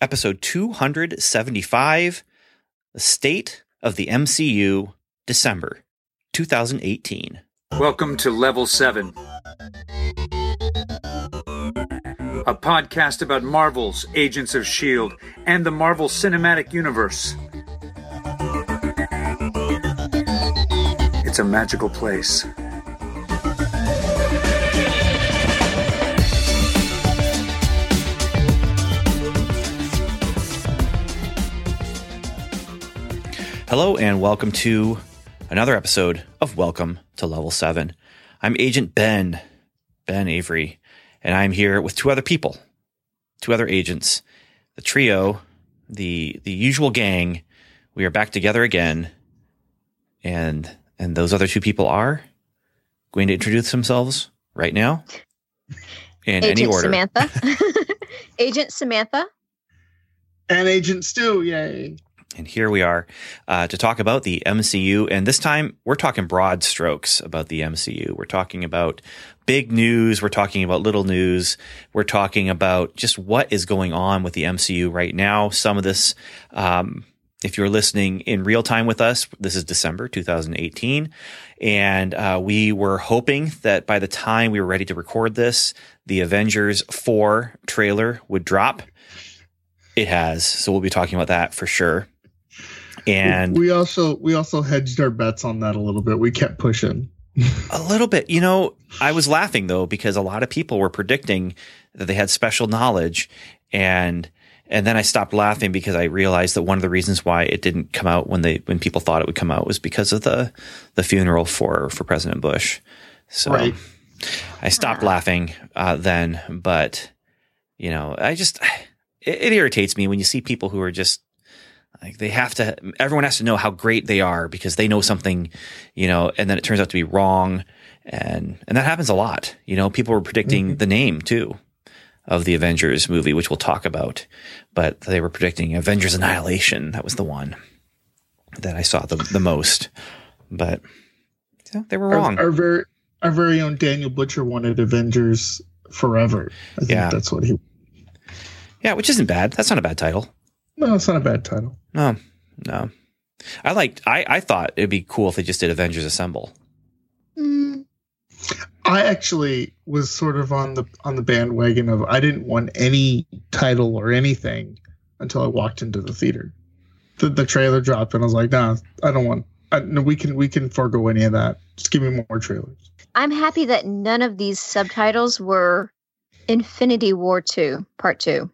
episode 275 The State of the MCU, December 2018. Welcome to Level 7, a podcast about Marvel's Agents of S.H.I.E.L.D. and the Marvel Cinematic Universe. It's a magical place. Hello, and welcome to another episode of Welcome to Level 7. I'm Agent Ben, Ben Avery, and I'm here with two other people, two other agents, the trio, the the usual gang. We are back together again, and and those other two people are going to introduce themselves right now in Agent any order. Samantha. Agent Samantha. And Agent Stu, yay. And here we are uh, to talk about the MCU. And this time we're talking broad strokes about the MCU. We're talking about big news. We're talking about little news. We're talking about just what is going on with the MCU right now. Some of this, um, if you're listening in real time with us, this is December 2018. And uh, we were hoping that by the time we were ready to record this, the Avengers 4 trailer would drop. It has. So we'll be talking about that for sure. And we also we also hedged our bets on that a little bit. We kept pushing. a little bit, you know, I was laughing though because a lot of people were predicting that they had special knowledge and and then I stopped laughing because I realized that one of the reasons why it didn't come out when they when people thought it would come out was because of the the funeral for for President Bush. So Right. I stopped laughing uh, then, but you know, I just it, it irritates me when you see people who are just like they have to everyone has to know how great they are because they know something, you know, and then it turns out to be wrong and and that happens a lot. You know, people were predicting mm-hmm. the name too of the Avengers movie, which we'll talk about, but they were predicting Avengers Annihilation. That was the one that I saw the the most. But know, they were wrong. Our, our very our very own Daniel Butcher wanted Avengers Forever. I think Yeah. that's what he. yeah, which isn't bad. That's not a bad title. No, it's not a bad title. No, no. I liked. I I thought it'd be cool if they just did Avengers Assemble. Mm, I actually was sort of on the on the bandwagon of I didn't want any title or anything until I walked into the theater. The, the trailer dropped and I was like, nah, I don't want. I, no, we can we can forego any of that. Just give me more trailers. I'm happy that none of these subtitles were Infinity War 2, Part 2.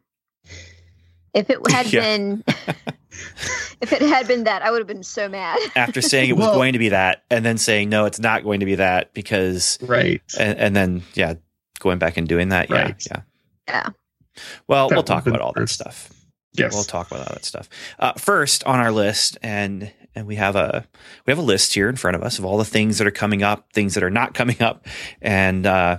If it had Yeah. been if it had been that, I would have been so mad. After saying it was Well- going to be that, and then saying no, it's not going to be that because, Right. and, and then yeah, going back and doing that. Yeah, Right. yeah. Yeah. Well, That we'll talk about all that stuff. Yes. We'll talk about all that stuff. Uh, first on our list, and and we have a we have a list here in front of us of all the things that are coming up, things that are not coming up, and uh,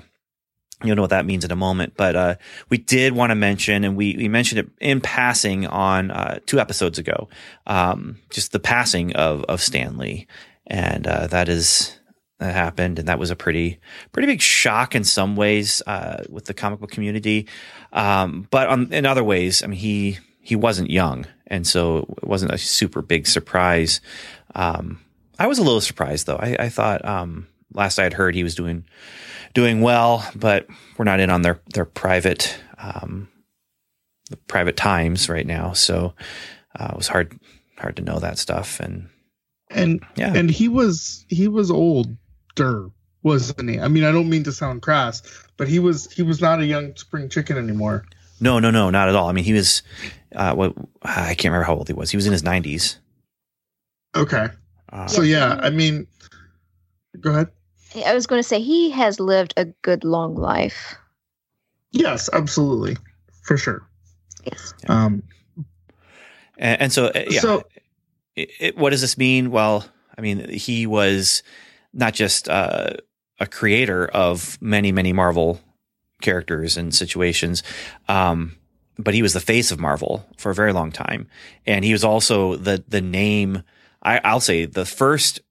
you'll know what that means in a moment. But uh, we did want to mention, and we we mentioned it in passing on uh, two episodes ago, um, just the passing of of Stan Lee, and uh, that is that happened, and that was a pretty pretty big shock in some ways uh, with the comic book community, um, but on, in other ways, I mean he he wasn't young, and so it wasn't a super big surprise. Um, I was a little surprised though. I, I thought um, last I had heard he was doing doing well, but we're not in on their their private um, the private times right now, so uh, it was hard hard to know that stuff. And and yeah, and he was he was older, wasn't he? I mean, I don't mean to sound crass, but he was he was not a young spring chicken anymore. no, no, no, not at all. I mean, he was uh, what I can't remember how old he was. He was in his nineties. Okay. Uh, So yeah, I mean, go ahead. I was going to say he has lived a good long life. Yes, absolutely, for sure. Yes. Um, and, and so uh, yeah, So it, it- what does this mean? Well, I mean, he was not just uh, a creator of many, many Marvel characters and situations, um, but he was the face of Marvel for a very long time, and he was also the the name. I, I'll say the first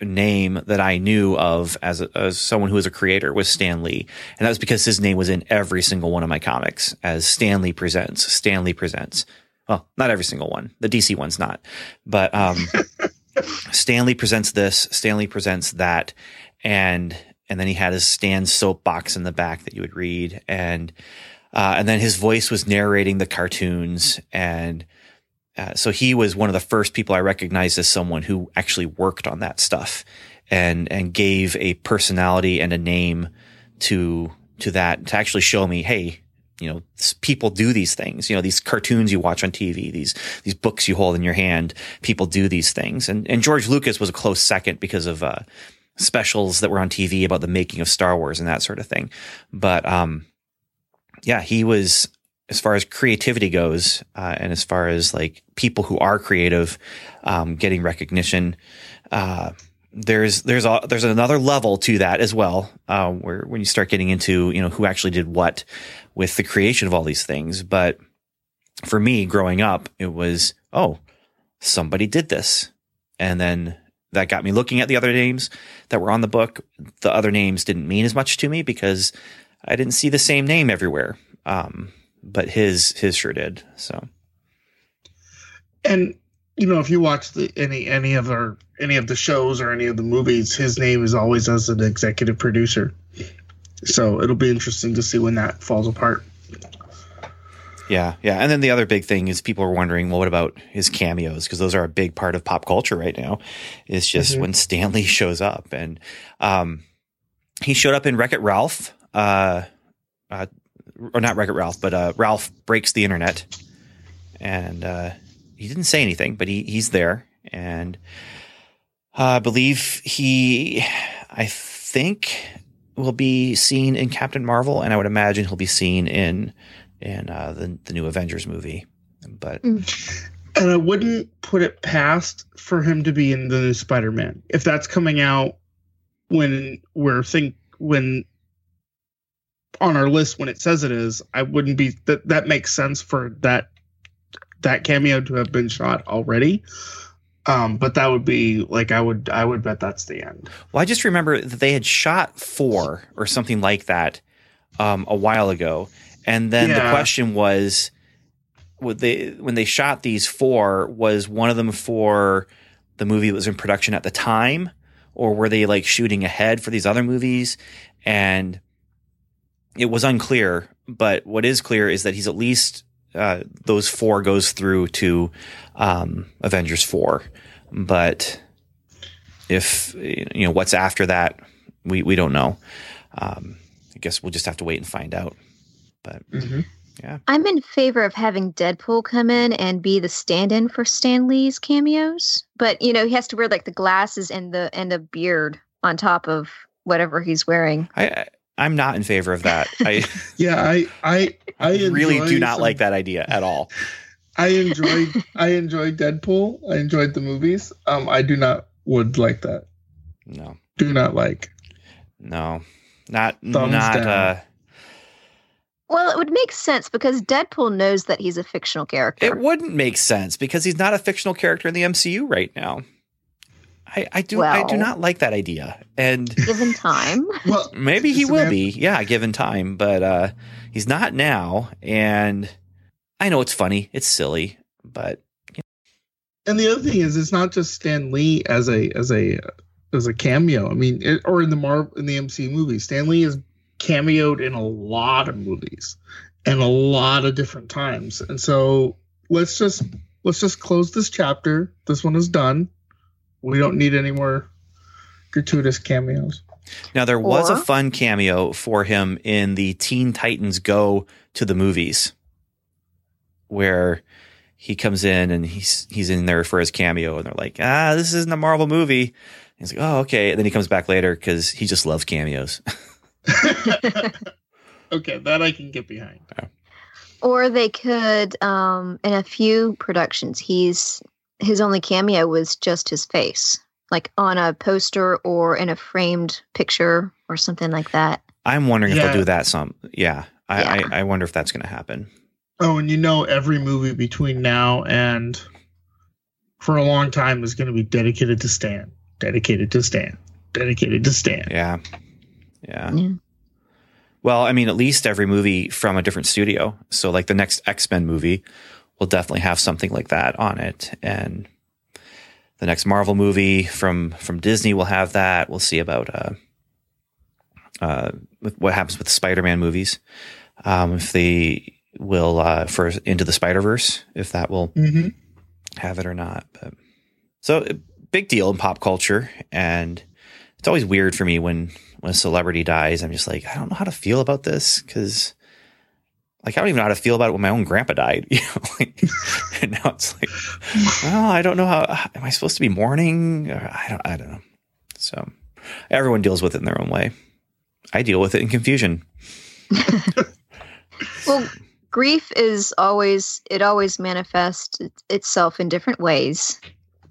name that I knew of as, a, as someone who was a creator was Stan Lee. And that was because his name was in every single one of my comics as Stan Lee Presents, Stan Lee Presents. Well, not every single one. The DC one's not. But um, Stan Lee presents this, Stan Lee presents that. And and then he had his Stan soapbox in the back that you would read. And uh, and then his voice was narrating the cartoons and uh, so he was one of the first people I recognized as someone who actually worked on that stuff and and gave a personality and a name to to that to actually show me, hey, you know, people do these things. You know, these cartoons you watch on TV, these these books you hold in your hand, people do these things. And and George Lucas was a close second because of uh, specials that were on TV about the making of Star Wars and that sort of thing. But um, yeah, he was as far as creativity goes, uh, and as far as like people who are creative um, getting recognition, uh, there's there's a, there's another level to that as well, uh, where when you start getting into you know who actually did what with the creation of all these things. But for me, growing up, it was oh somebody did this, and then that got me looking at the other names that were on the book. The other names didn't mean as much to me because I didn't see the same name everywhere. Um, but his his sure did. So, and you know, if you watch the any any of our any of the shows or any of the movies, his name is always as an executive producer. So it'll be interesting to see when that falls apart. Yeah, yeah. And then the other big thing is people are wondering, well, what about his cameos? Because those are a big part of pop culture right now. It's just mm-hmm. when Stan Lee shows up. And um, he showed up in Wreck It Ralph uh, uh, or not Wreck It Ralph, but uh, Ralph breaks the internet, and uh, he didn't say anything, but he he's there, and uh, I believe he, I think, will be seen in Captain Marvel, and I would imagine he'll be seen in in uh, the the new Avengers movie, but. Mm. And I wouldn't put it past for him to be in the new Spider-Man if that's coming out when we're think when on our list when it says it is, I wouldn't be that that makes sense for that that cameo to have been shot already. Um, but that would be like I would I would bet that's the end. Well, I just remember that they had shot four or something like that um, a while ago, and then yeah. the question was, would they when they shot these four was one of them for the movie that was in production at the time, or were they like shooting ahead for these other movies? And it was unclear, but what is clear is that he's at least uh, those four goes through to um, Avengers four, but if you know what's after that, we we don't know. Um, I guess we'll just have to wait and find out. But mm-hmm. yeah, I'm in favor of having Deadpool come in and be the stand-in for Stan Lee's cameos, but you know he has to wear like the glasses and the and a beard on top of whatever he's wearing. I I'm not in favor of that. I yeah, I I I really do not some, like that idea at all. I enjoyed I enjoyed Deadpool. I enjoyed the movies. Um, I do not would like that. No, do not like. No, not Thumbs not. Down. uh well, it would make sense because Deadpool knows that he's a fictional character. It wouldn't make sense because he's not a fictional character in the MCU right now. I, I do well, I do not like that idea. And given time, well, maybe he will be. Yeah, given time, but uh, he's not now. And I know it's funny, it's silly, but. You know. And the other thing is, it's not just Stan Lee as a as a as a cameo. I mean, it, or in the Marvel in the MCU movie, Stan Lee is cameoed in a lot of movies and a lot of different times. And so let's just let's just close this chapter. This one is done we don't need any more gratuitous cameos. Now there was or, a fun cameo for him in the Teen Titans Go to the movies, where he comes in and he's he's in there for his cameo, and they're like, "Ah, this isn't a Marvel movie." And he's like, "Oh, okay." And then he comes back later because he just loves cameos. okay, that I can get behind. Yeah. Or they could, um, in a few productions, he's his only cameo was just his face, like on a poster or in a framed picture or something like that. I'm wondering yeah. if they'll do that. Some, yeah. I, yeah. I, I wonder if that's going to happen. Oh, and you know, every movie between now and for a long time is going to be dedicated to Stan. dedicated to Stan, dedicated to Stan. Yeah. Yeah. Yeah. Well, I mean, at least every movie from a different studio. So, like the next X Men movie will definitely have something like that on it, and the next Marvel movie from from Disney will have that. We'll see about uh, uh, what happens with the Spider Man movies. Um, if they will uh, for Into the Spider Verse, if that will Mm-hmm. have it or not. But so big deal in pop culture, and it's always weird for me when when a celebrity dies. I'm just like, I don't know how to feel about this because. Like I don't even know how to feel about it when my own grandpa died. You know, like, and now it's like, well, I don't know how. Am I supposed to be mourning? I don't. I don't know. So everyone deals with it in their own way. I deal with it in confusion. Well, grief is always it always manifests itself in different ways,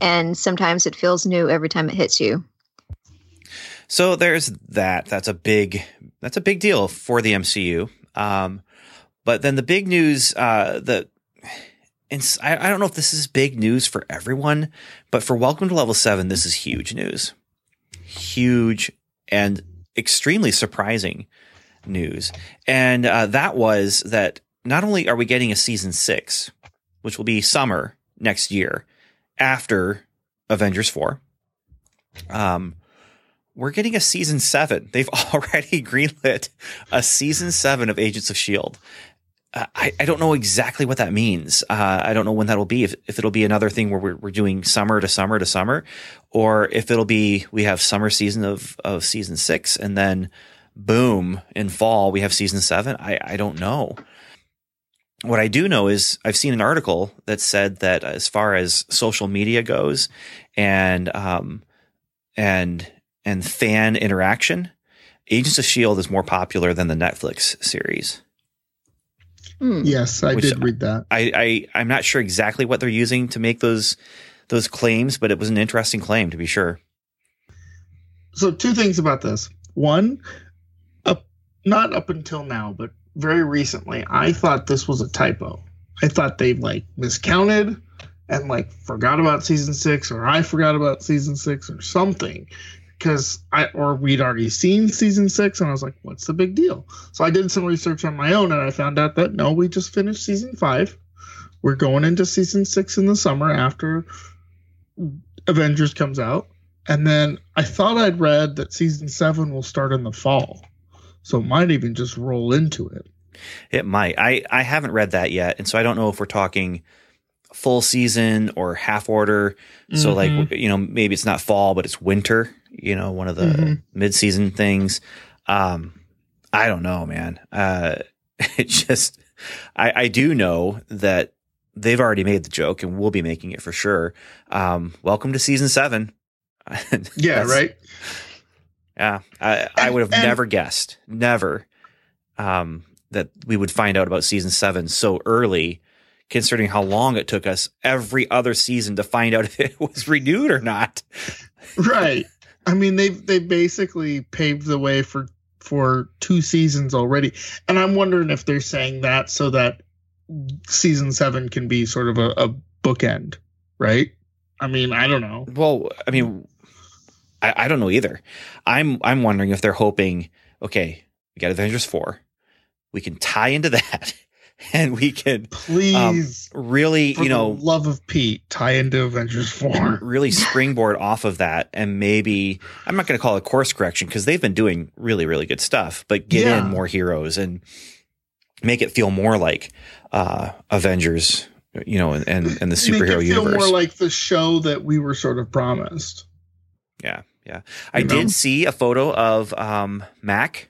and sometimes it feels new every time it hits you. So there's that. That's a big that's a big deal for the MCU. Um, but then the big news uh, that and I, I don't know if this is big news for everyone, but for Welcome to Level Seven, this is huge news, huge and extremely surprising news. And uh, that was that not only are we getting a season six, which will be summer next year after Avengers four. Um, we're getting a season seven. They've already greenlit a season seven of Agents of Shield. Uh, I, I don't know exactly what that means. Uh, I don't know when that'll be. If, if it'll be another thing where we're, we're doing summer to summer to summer, or if it'll be we have summer season of of season six, and then boom in fall we have season seven. I I don't know. What I do know is I've seen an article that said that as far as social media goes, and um and and fan interaction, Agents of Shield is more popular than the Netflix series. Hmm. Yes, I did read that. I, I I'm not sure exactly what they're using to make those those claims, but it was an interesting claim to be sure. So two things about this. One, up not up until now, but very recently, I thought this was a typo. I thought they like miscounted and like forgot about season six, or I forgot about season six, or something. Because I or we'd already seen season six, and I was like, "What's the big deal?" So I did some research on my own, and I found out that no, we just finished season five. We're going into season six in the summer after Avengers comes out. And then I thought I'd read that season seven will start in the fall. So it might even just roll into it. It might. I I haven't read that yet, and so I don't know if we're talking full season or half order. So Mhm. like you know maybe it's not fall, but it's winter. You know, one of the Mhm. mid season things. Um, I don't know, man. Uh, it just I I do know that they've already made the joke and we'll be making it for sure. Um, welcome to season seven. Yeah, right? Yeah, I, I would have and- never guessed, never, um, that we would find out about season seven so early, considering how long it took us every other season to find out if it was renewed or not. Right. I mean they've they basically paved the way for for two seasons already. And I'm wondering if they're saying that so that season seven can be sort of a, a bookend, right? I mean, I don't know. Well, I mean, I, I don't know either. I'm I'm wondering if they're hoping, okay, we got Avengers four, we can tie into that, and we can Please, really, for you know, love of Pete, tie into Avengers four. really springboard off of that and maybe I'm not going to call it course correction because they've been doing really really good stuff, but get Yeah. in more heroes and make it feel more like uh, Avengers, you know, and and, and the Make superhero it feel universe. more like the show that we were sort of promised. yeah, yeah. I You know? did see a photo of um, Mac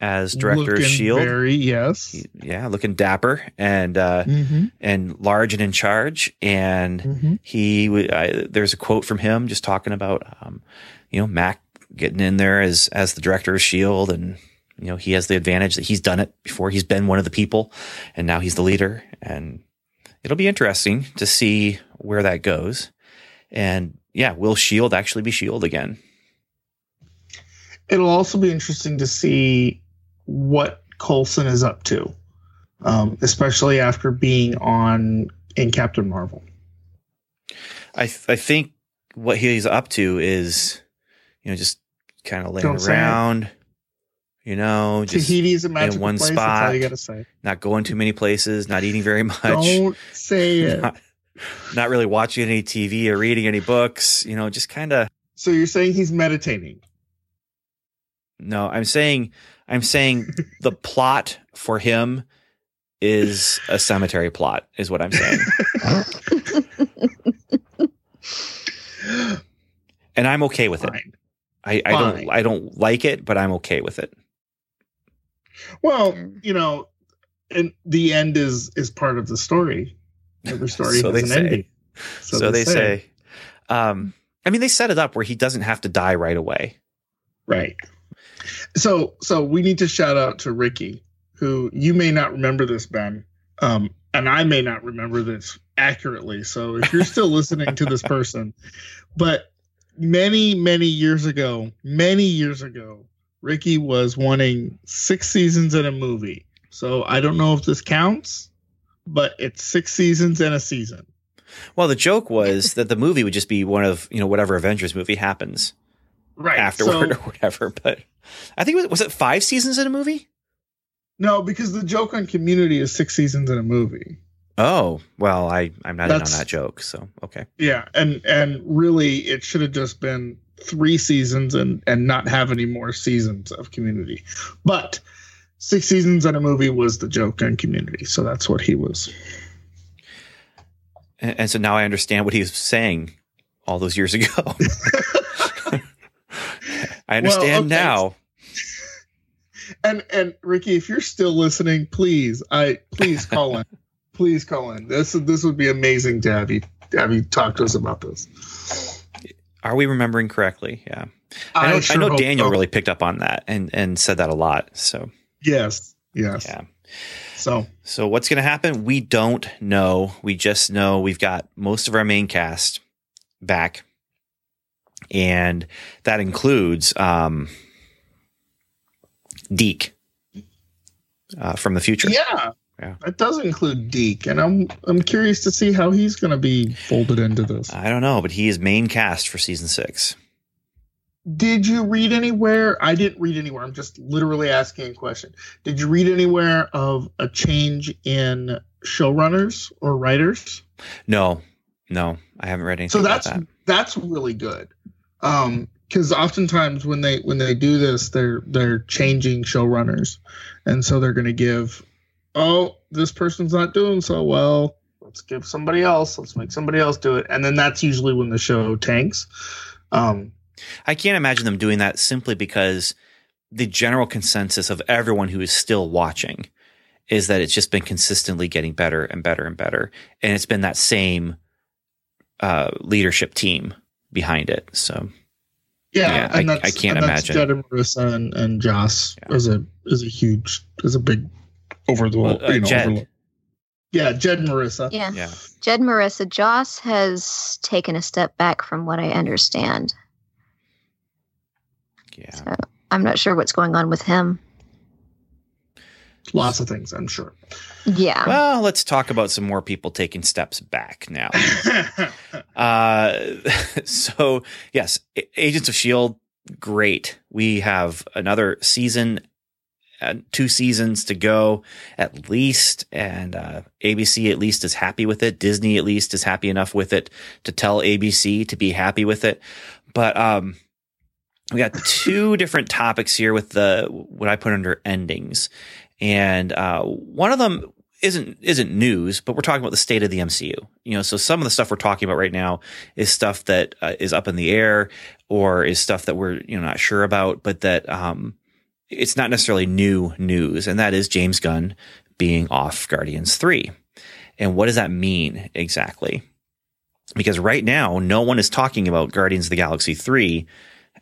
as director of Shield. Very yes. He- yeah, looking dapper and uh, Mm-hmm. and large and in charge and. Mm-hmm. he I, there's a quote from him just talking about um, you know Mac getting in there as as the director of Shield and you know he has the advantage that he's done it before he's been one of the people and now he's the leader and it'll be interesting to see where that goes and yeah will Shield actually be Shield again It'll also be interesting to see what Coulson is up to, um, especially after being on in Captain Marvel. I th- I think what he's up to is, you know, just kind of laying Don't around, you know, just Tahiti's a magical one place. Spot. you gotta say. not going too many places, not eating very much, Don't say it. not, not really watching any TV or reading any books, you know, just kind of. So you're saying he's meditating? No, I'm saying, I'm saying the plot for him is a cemetery plot, is what I'm saying. and I'm okay with it. I, I don't I don't like it, but I'm okay with it. Well, you know, and the end is is part of the story. Every story So has they an say. ending. So, they say. Um, I mean, they set it up where he doesn't have to die right away. Right. So so we need to shout out to Ricky, who you may not remember this, Ben. Um, and I may not remember this accurately. So if you're still listening to this person, but many, many years ago, many years ago, Ricky was wanting six seasons in a movie. So I don't know if this counts, but it's six seasons in a season. Well, the joke was that the movie would just be one of you know whatever Avengers movie happens Right. afterward So- or whatever. But I think it was, was it five seasons in a movie? no, because the joke on community is six seasons in a movie. Oh well, I I'm not in on that joke, so okay. Yeah, and and really, it should have just been three seasons and and not have any more seasons of Community. But six seasons in a movie was the joke on Community, so that's what he was. And, and so now I understand what he was saying all those years ago. I understand okay. now. And and Ricky, if you're still listening, please, I please call in, please call in. This this would be amazing to have you have you talk to us about this. Are we remembering correctly? Yeah. I know, I sure know Daniel so. really picked up on that and, and said that a lot. So, Yes, yes. yeah. So So, what's going to happen? We don't know. We just know we've got most of our main cast back. And that includes um, Deke uh, from the future. yeah, Yeah. it does include Deke, and I'm I'm curious to see how he's going to be folded into this. I don't know, but he is main cast for season six. Did you read anywhere? I didn't read anywhere. I'm just literally asking a question. Did you read anywhere of a change in showrunners or writers? No, no, I haven't read anything So about that's that. that's really good. Um because oftentimes when they when they do this they're they're changing showrunners. And so they're going to give oh this person's not doing so well. Let's give somebody else. Let's make somebody else do it. And then that's usually when the show tanks. Um I can't imagine them doing that simply because the general consensus of everyone who is still watching is that it's just been consistently getting better and better and better. And it's been that same uh, leadership team behind it. So, Yeah, Yeah, and I- that's, I can't and that's imagine. Jed and Marissa and, and Joss Yeah. is a is a huge is a big over the Well, uh, you know, Jed. overlook. Yeah, Jed and Marissa. Yeah. yeah. Jed Marissa Joss has taken a step back from what I understand. Yeah. So I'm not sure what's going on with him. Lots of things, I'm sure. Yeah. Well, let's talk about some more people taking steps back now. Uh, so yes, Agents of Shield, great. We have another season, uh, two seasons to go at least, and uh, ABC at least is happy with it. Disney at least is happy enough with it to tell ABC to be happy with it. But um, we got two different topics here with the what I put under endings, and uh, one of them isn't isn't news, but we're talking about the state of the MCU. You know, so some of the stuff we're talking about right now is stuff that uh, is up in the air, or is stuff that we're you know not sure about, but that um, it's not necessarily new news, and that is James Gunn being off Guardians three, and what does that mean exactly? Because right now, no one is talking about Guardians of the Galaxy three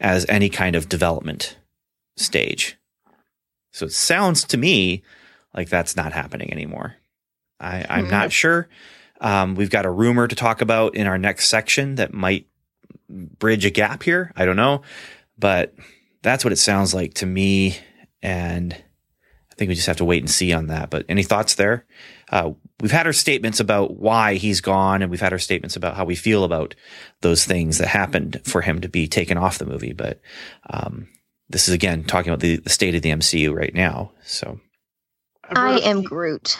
as any kind of development stage. So it sounds to me like that's not happening anymore. I, I'm Hmm. not sure. Um, we've got a rumor to talk about in our next section that might bridge a gap here. I don't know, but that's what it sounds like to me. And I think we just have to wait and see on that. But any thoughts there? uh, we've had our statements about why he's gone, and we've had our statements about how we feel about those things that happened for him to be taken off the movie. But um, this is again talking about the, the state of the MCU right now. So I've I heard a am Groot.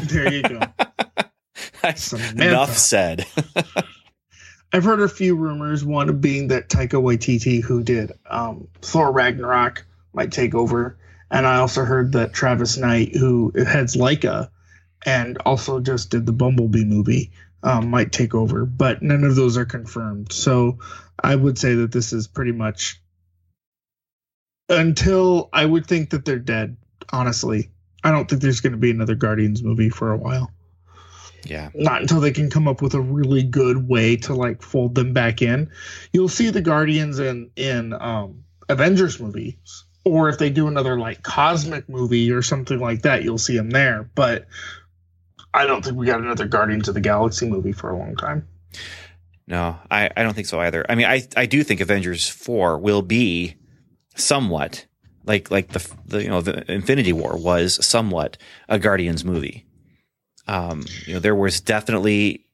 There you go. Samantha. enough said. I've heard a few rumors. One being that Taika Waititi, who did um, Thor Ragnarok, might take over, and I also heard that Travis Knight, who heads Laika, and also just did the Bumblebee movie, um, might take over. But none of those are confirmed. So I would say that this is pretty much until I would think that they're dead. Honestly, I don't think there's going to be another Guardians movie for a while yeah, not until they can come up with a really good way to like fold them back in. You'll see the Guardians in in um, Avengers movies, or if they do another like cosmic movie or something like that, you'll see them there. But I don't think we got another Guardians of the Galaxy movie for a long time. no, I, I don't think so either. I mean, I I do think Avengers four will be somewhat like like the the you know the Infinity War was somewhat a Guardians movie. Um, you know, there was definitely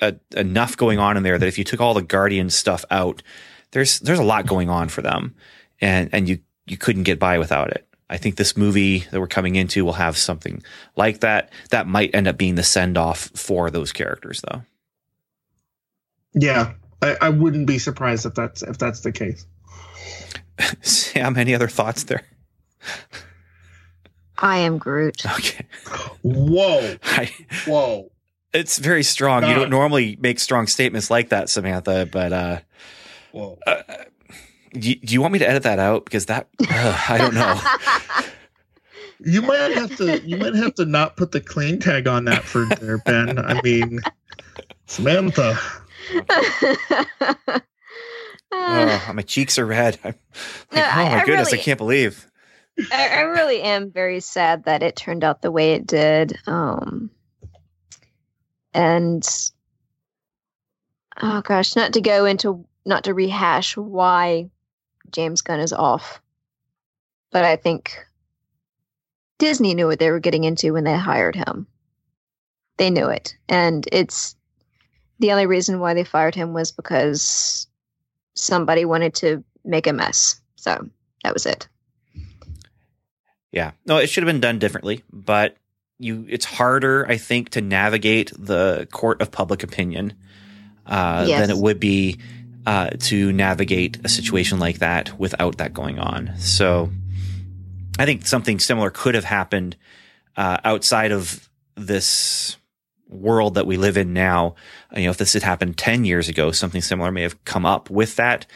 a, enough going on in there that if you took all the Guardian stuff out, there's there's a lot going on for them, and and you you couldn't get by without it. I think this movie that we're coming into will have something like that. That might end up being the send off for those characters, though. Yeah, I, I wouldn't be surprised if that's if that's the case. Sam, any other thoughts there? I am Groot. Okay, Whoa, I, whoa. it's very strong. You don't normally make strong statements like that, Samantha, but uh, Whoa. uh do, do you want me to edit that out? Because that uh, I don't know. You might have to you might have to not put the clean tag on that for there, Ben. I mean Samantha. Oh, my cheeks are red. I'm No, like, oh my I goodness, I can't believe. I, I really am very sad that it turned out the way it did. Um, and oh gosh, not to go into, not to rehash why James Gunn is off, but I think Disney knew what they were getting into when they hired him. They knew it, and it's the only reason why they fired him was because somebody wanted to make a mess. So that was it. Yeah. No, it should have been done differently, but you it's harder, I think, to navigate the court of public opinion uh, Yes. than it would be uh, to navigate a situation like that without that going on. So I think something similar could have happened uh, outside of this world that we live in now. You know, if this had happened 10 years ago, something similar may have come up with that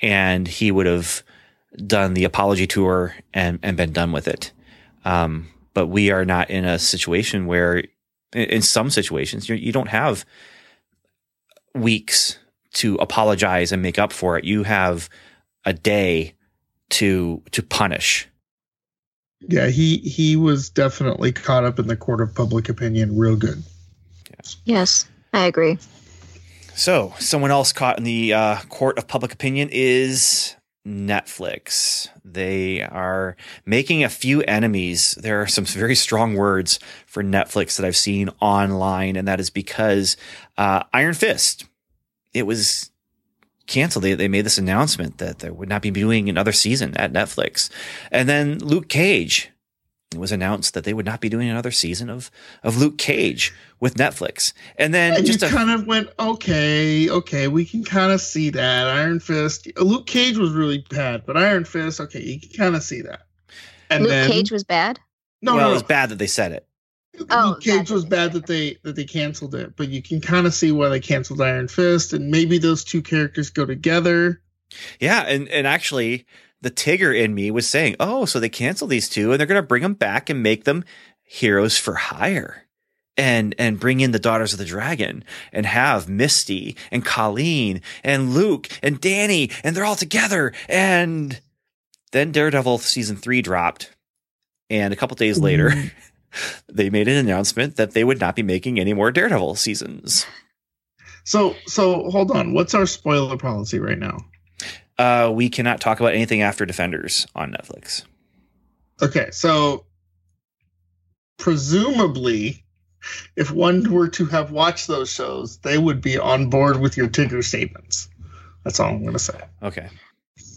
and he would have done the apology tour and, and been done with it. Um, but we are not in a situation where, in, some situations, you, you don't have weeks to apologize and make up for it. You have a day to to punish. Yeah, he he was definitely caught up in the court of public opinion real good. Yes, I agree. So, someone else caught in the uh, court of public opinion is Netflix. They are making a few enemies. There are some very strong words for Netflix that I've seen online, and that is because uh, Iron Fist, it was canceled. They, they made this announcement that they would not be doing another season at Netflix. And then Luke Cage, it was announced that they would not be doing another season of, of Luke Cage with Netflix. And then And just you a kind of went, okay, okay, we can kind of see that. Iron Fist, Luke Cage was really bad, but Iron Fist, okay, you can kind of see that. And Luke then Cage was bad. no, well, no, it was bad that they said it. Oh, Luke Cage was bad that they that they canceled it, but you can kind of see why they canceled Iron Fist, and maybe those two characters go together. Yeah, and and actually, the Tigger in me was saying, "Oh, so they cancel these two, and they're going to bring them back and make them heroes for hire." And and bring in the daughters of the dragon and have Misty and Colleen and Luke and Danny and they're all together and then Daredevil season 3 dropped and a couple days later mm. they made an announcement that they would not be making any more Daredevil seasons. So so hold on, what's our spoiler policy right now? Uh, we cannot talk about anything after Defenders on Netflix. Okay, so presumably if one were to have watched those shows, they would be on board with your Tigger statements. That's all I'm going to say. Okay.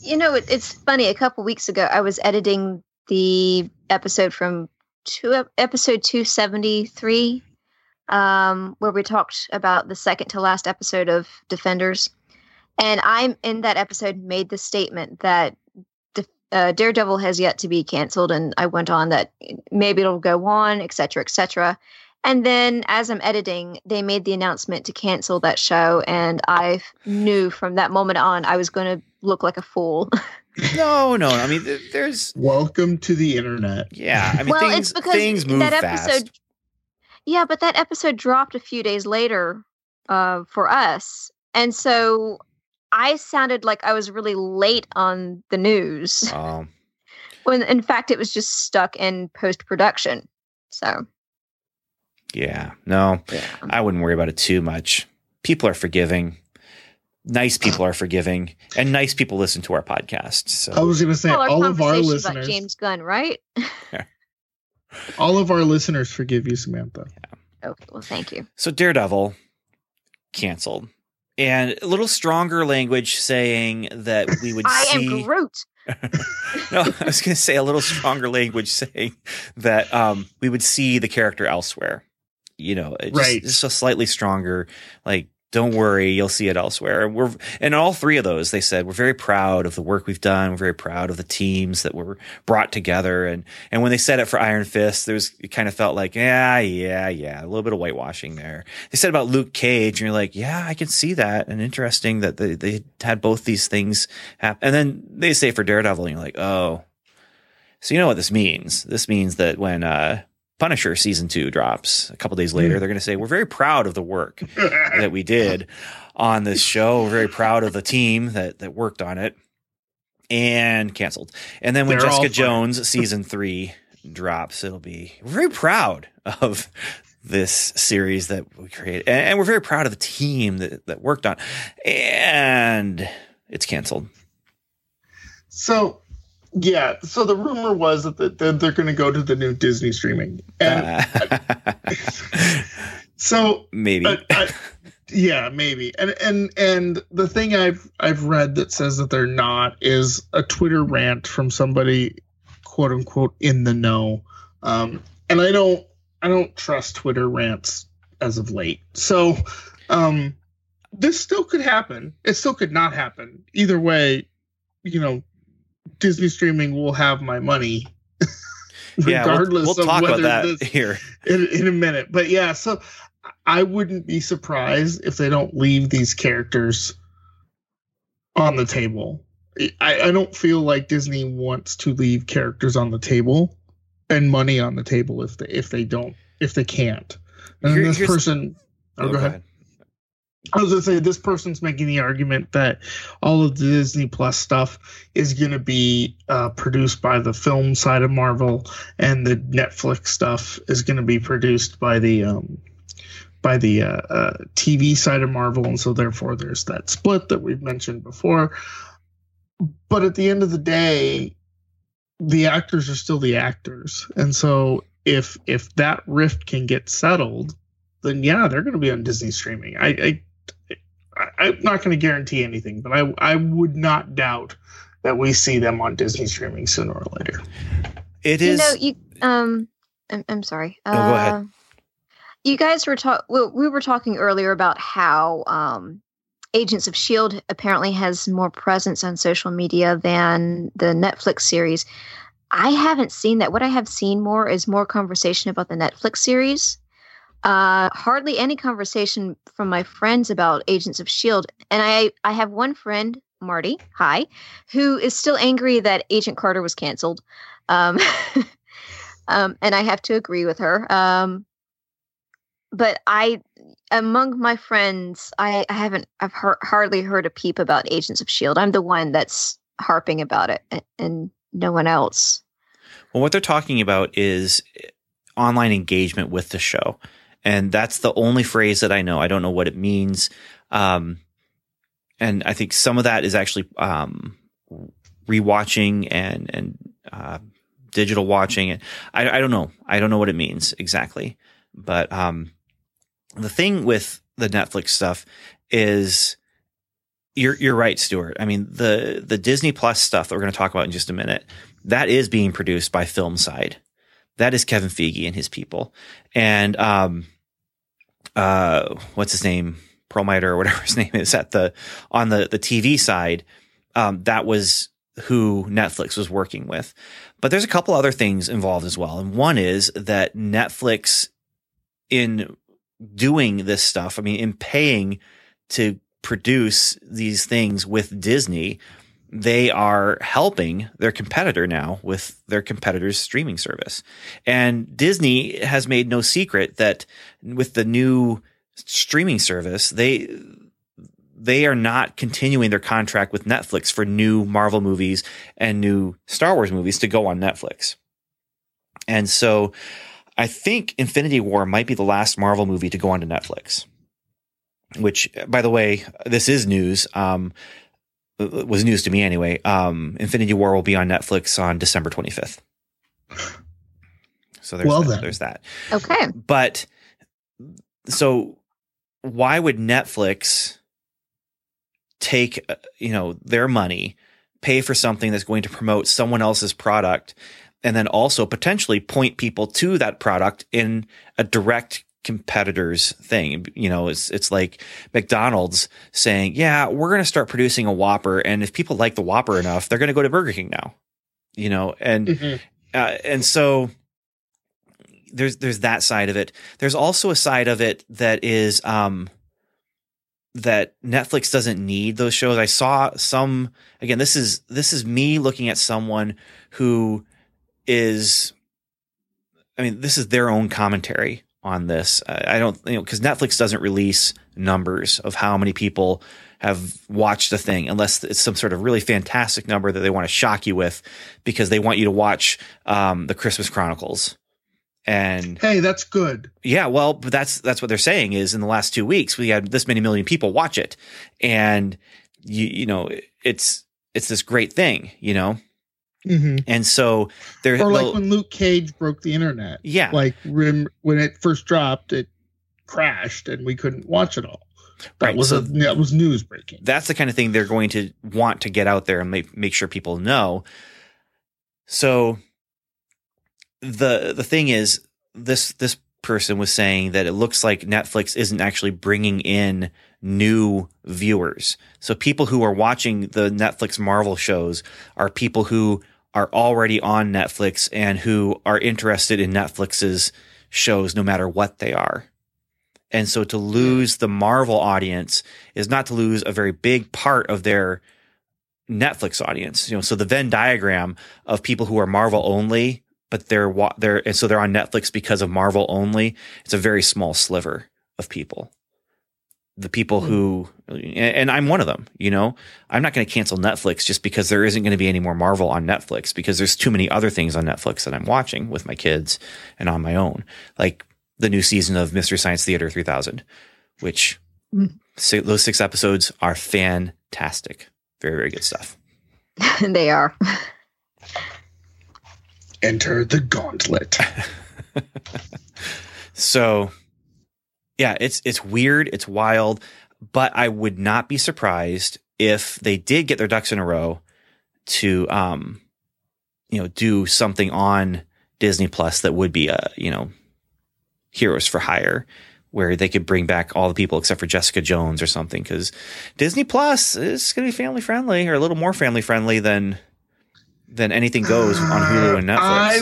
You know, it, it's funny. A couple weeks ago, I was editing the episode from two episode two seventy three, um, where we talked about the second to last episode of Defenders, and I'm in that episode made the statement that uh, Daredevil has yet to be canceled, and I went on that maybe it'll go on, et cetera, et cetera. And then as I'm editing, they made the announcement to cancel that show, and I knew from that moment on I was going to look like a fool. no, no. I mean, there's welcome to the internet. Yeah, I mean, well, things, it's because things move that episode. Fast. Yeah, but that episode dropped a few days later uh, for us, and so I sounded like I was really late on the news. Um, when in fact it was just stuck in post production. So. Yeah, no, yeah. I wouldn't worry about it too much. People are forgiving. Nice people are forgiving, and nice people listen to our podcast. So I was going to say well, all of our listeners, James Gunn, right? yeah. All of our listeners forgive you, Samantha. Yeah. Okay, well, thank you. So Daredevil canceled and a little stronger language saying that we would I see. I am Groot. no, I was going to say a little stronger language saying that um, we would see the character elsewhere. You know, just, right. just a slightly stronger, like don't worry, you'll see it elsewhere. And we're and all three of those, they said, we're very proud of the work we've done. We're very proud of the teams that were brought together. And and when they said it for Iron Fist, there was it kind of felt like, yeah, yeah, yeah, a little bit of whitewashing there. They said about Luke Cage, and you're like, yeah, I can see that. And interesting that they, they had both these things happen. And then they say for Daredevil, and you're like, oh. So you know what this means? This means that when uh Punisher season two drops a couple days later, they're going to say, We're very proud of the work that we did on this show. We're very proud of the team that, that worked on it and canceled. And then when they're Jessica Jones season three drops, it'll be, We're very proud of this series that we created. And, and we're very proud of the team that, that worked on. And it's canceled. So yeah, so the rumor was that they're, they're going to go to the new Disney streaming, and so maybe, I, I, yeah, maybe. And and and the thing I've I've read that says that they're not is a Twitter rant from somebody, quote unquote, in the know. Um, and I don't I don't trust Twitter rants as of late. So, um, this still could happen. It still could not happen. Either way, you know, Disney streaming will have my money. regardless yeah, we'll, we'll talk about that here in, in a minute. But yeah, so I wouldn't be surprised if they don't leave these characters on the table. I, I don't feel like Disney wants to leave characters on the table and money on the table if they if they don't if they can't. And Here, this person, oh, oh, go, go ahead. ahead. I was gonna say this person's making the argument that all of the Disney Plus stuff is gonna be uh, produced by the film side of Marvel, and the Netflix stuff is gonna be produced by the um, by the uh, uh, TV side of Marvel, and so therefore there's that split that we've mentioned before. But at the end of the day, the actors are still the actors, and so if if that rift can get settled, then yeah, they're going to be on Disney streaming. I, I I, am not going to guarantee anything, but I I would not doubt that we see them on Disney streaming sooner or later. It is. You know, you um, I'm, I'm sorry. Oh, uh, go ahead. Uh, you guys were talking. Well, we were talking earlier about how um, Agents of Shield apparently has more presence on social media than the Netflix series. I haven't seen that. What I have seen more is more conversation about the Netflix series uh, hardly any conversation from my friends about Agents of Shield, and I I have one friend, Marty, hi, who is still angry that Agent Carter was canceled, um, um, and I have to agree with her. Um, but I, among my friends, I, I haven't I've hardly heard a peep about Agents of Shield. I'm the one that's harping about it, and, and no one else. Well, what they're talking about is online engagement with the show and that's the only phrase that I know. I don't know what it means. Um, and I think some of that is actually um, rewatching and and uh, digital watching. And I, I don't know. I don't know what it means exactly. But um, the thing with the Netflix stuff is you're you're right, Stuart. I mean the the Disney Plus stuff that we're going to talk about in just a minute that is being produced by Filmside. That is Kevin Feige and his people, and um, uh, what's his name, Perlmutter or whatever his name is at the on the the TV side. Um, that was who Netflix was working with. But there's a couple other things involved as well. And one is that Netflix, in doing this stuff, I mean, in paying to produce these things with Disney, they are helping their competitor now with their competitor's streaming service. And Disney has made no secret that with the new streaming service, they they are not continuing their contract with Netflix for new Marvel movies and new Star Wars movies to go on Netflix. And so I think Infinity War might be the last Marvel movie to go onto Netflix. Which, by the way, this is news. Um, was news to me anyway. Um, Infinity War will be on Netflix on December 25th. So there's Well that, then. there's that. Okay. But so why would Netflix take uh, you know their money, pay for something that's going to promote someone else's product and then also potentially point people to that product in a direct competitor's thing. You know, it's it's like McDonald's saying, "Yeah, we're going to start producing a Whopper and if people like the Whopper enough, they're going to go to Burger King now." You know, and Mhm. uh, and so there's there's that side of it. There's also a side of it that is um that Netflix doesn't need those shows. I saw some again this is this is me looking at someone who is I mean this is their own commentary on this. I don't you know cuz Netflix doesn't release numbers of how many people have watched the thing unless it's some sort of really fantastic number that they want to shock you with because they want you to watch um, the Christmas Chronicles. And Hey, that's good. yeah, well, but that's that's what they're saying is in the last two weeks we had this many million people watch it, and you you know it's it's this great thing, you know, hmm and so there. Or like when Luke Cage broke the internet. yeah, Like when, when it first dropped, it crashed and we couldn't watch it all. That Right, was so- a, that was news breaking. that's the kind of thing they're going to want to get out there and make make sure people know. So the the thing is this this person was saying that it looks like Netflix isn't actually bringing in new viewers. So people who are watching the Netflix Marvel shows are people who are already on Netflix and who are interested in Netflix's shows no matter what they are. And so to lose the Marvel audience is not to lose a very big part of their Netflix audience. You know, so the Venn diagram of people who are Marvel only, but they're they're and so they're on Netflix because of Marvel only. It's a very small sliver of people. The people who, and, and I'm one of them. You know, I'm not going to cancel Netflix just because there isn't going to be any more Marvel on Netflix because there's too many other things on Netflix that I'm watching with my kids and on my own, like the new season of Mystery Science Theater 3000, which Mm. si- those six episodes are fantastic. Very, very good stuff. they are. Enter the gauntlet. So, yeah, it's it's weird, it's wild, but I would not be surprised if they did get their ducks in a row to um you know, do something on Disney Plus that would be a, you know, Heroes for Hire where they could bring back all the people except for Jessica Jones or something cuz Disney Plus is going to be family friendly or a little more family friendly than than anything goes on Hulu and Netflix. I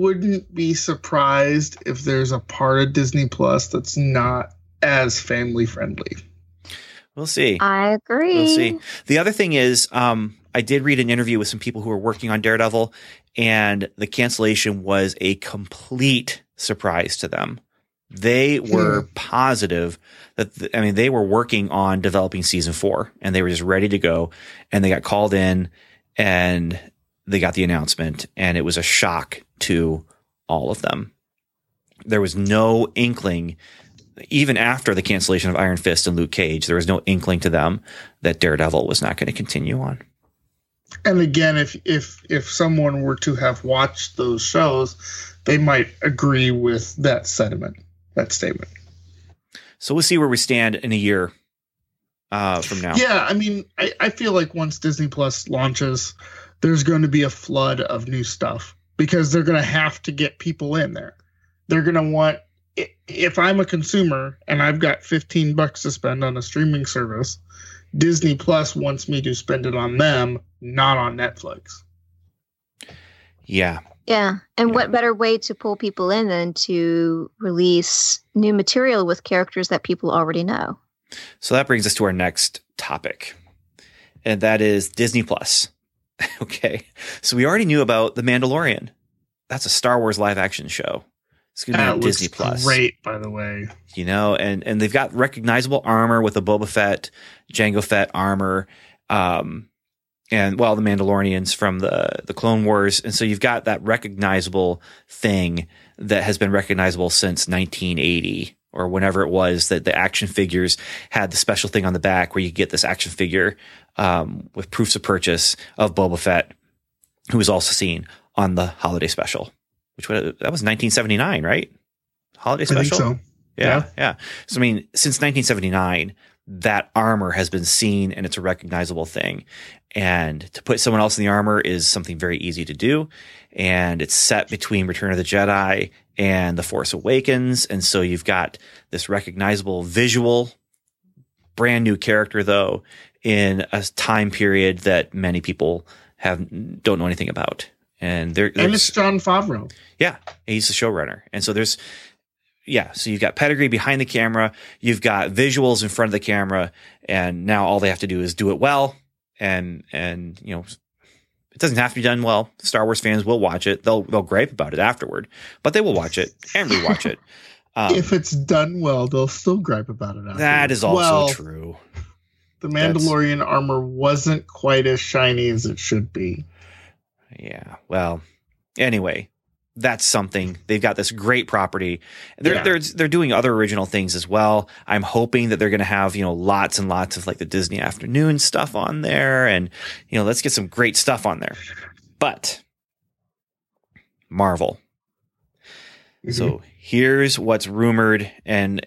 wouldn't be surprised if there's a part of Disney Plus that's not as family friendly. we'll see. I agree. We'll see. The other thing is, um, I did read an interview with some people who were working on Daredevil, and the cancellation was a complete surprise to them. They were positive that, th- I mean, they were working on developing season four and they were just ready to go. And they got called in and they got the announcement, and it was a shock to all of them. There was no inkling, even after the cancellation of Iron Fist and Luke Cage, there was no inkling to them that Daredevil was not going to continue on. And again, if if if someone were to have watched those shows, they might agree with that sentiment. that statement. So we'll see where we stand in a year uh, from now. Yeah, I mean, I, I feel like once Disney Plus launches, there's going to be a flood of new stuff because they're going to have to get people in there. They're going to want if I'm a consumer and I've got 15 bucks to spend on a streaming service, Disney Plus wants me to spend it on them, not on Netflix. Yeah. yeah. And Yeah. what better way to pull people in than to release new material with characters that people already know? So that brings us to our next topic, and that is Disney Plus. okay. So we already knew about The Mandalorian. That's a Star Wars live action show. It's going to be on Disney Plus. great, by the way. you know, and and they've got recognizable armor with the Boba Fett, Jango Fett armor, um, and well, the Mandalorians from the the Clone Wars, and so you've got that recognizable thing that has been recognizable since 1980 or whenever it was that the action figures had the special thing on the back where you get this action figure um, with proofs of purchase of Boba Fett, who was also seen on the holiday special, which was, that was 1979, right? Holiday special. so. Yeah, Yeah. yeah. So I mean, since 1979, that armor has been seen and it's a recognizable thing. And to put someone else in the armor is something very easy to do. And it's set between Return of the Jedi and The Force Awakens. And so you've got this recognizable visual, brand new character though, in a time period that many people have don't know anything about. And there, And it's Jon Favreau. yeah, he's the showrunner. And so there's, yeah, so you've got pedigree behind the camera, you've got visuals in front of the camera, and now all they have to do is do it well. And, and, you know, it doesn't have to be done well. Star Wars fans will watch it. They'll, they'll gripe about it afterward, but they will watch it and rewatch it. Um, if it's done well, they'll still gripe about it. that afterwards. is also well, true. The That's- Mandalorian armor wasn't quite as shiny as it should be. Yeah. Well, anyway, that's something. They've got this great property. They're Yeah. they're they're doing other original things as well. I'm hoping that they're going to have, you know, lots and lots of like the Disney afternoon stuff on there and you know, let's get some great stuff on there. But Marvel. Mm-hmm. So here's what's rumored and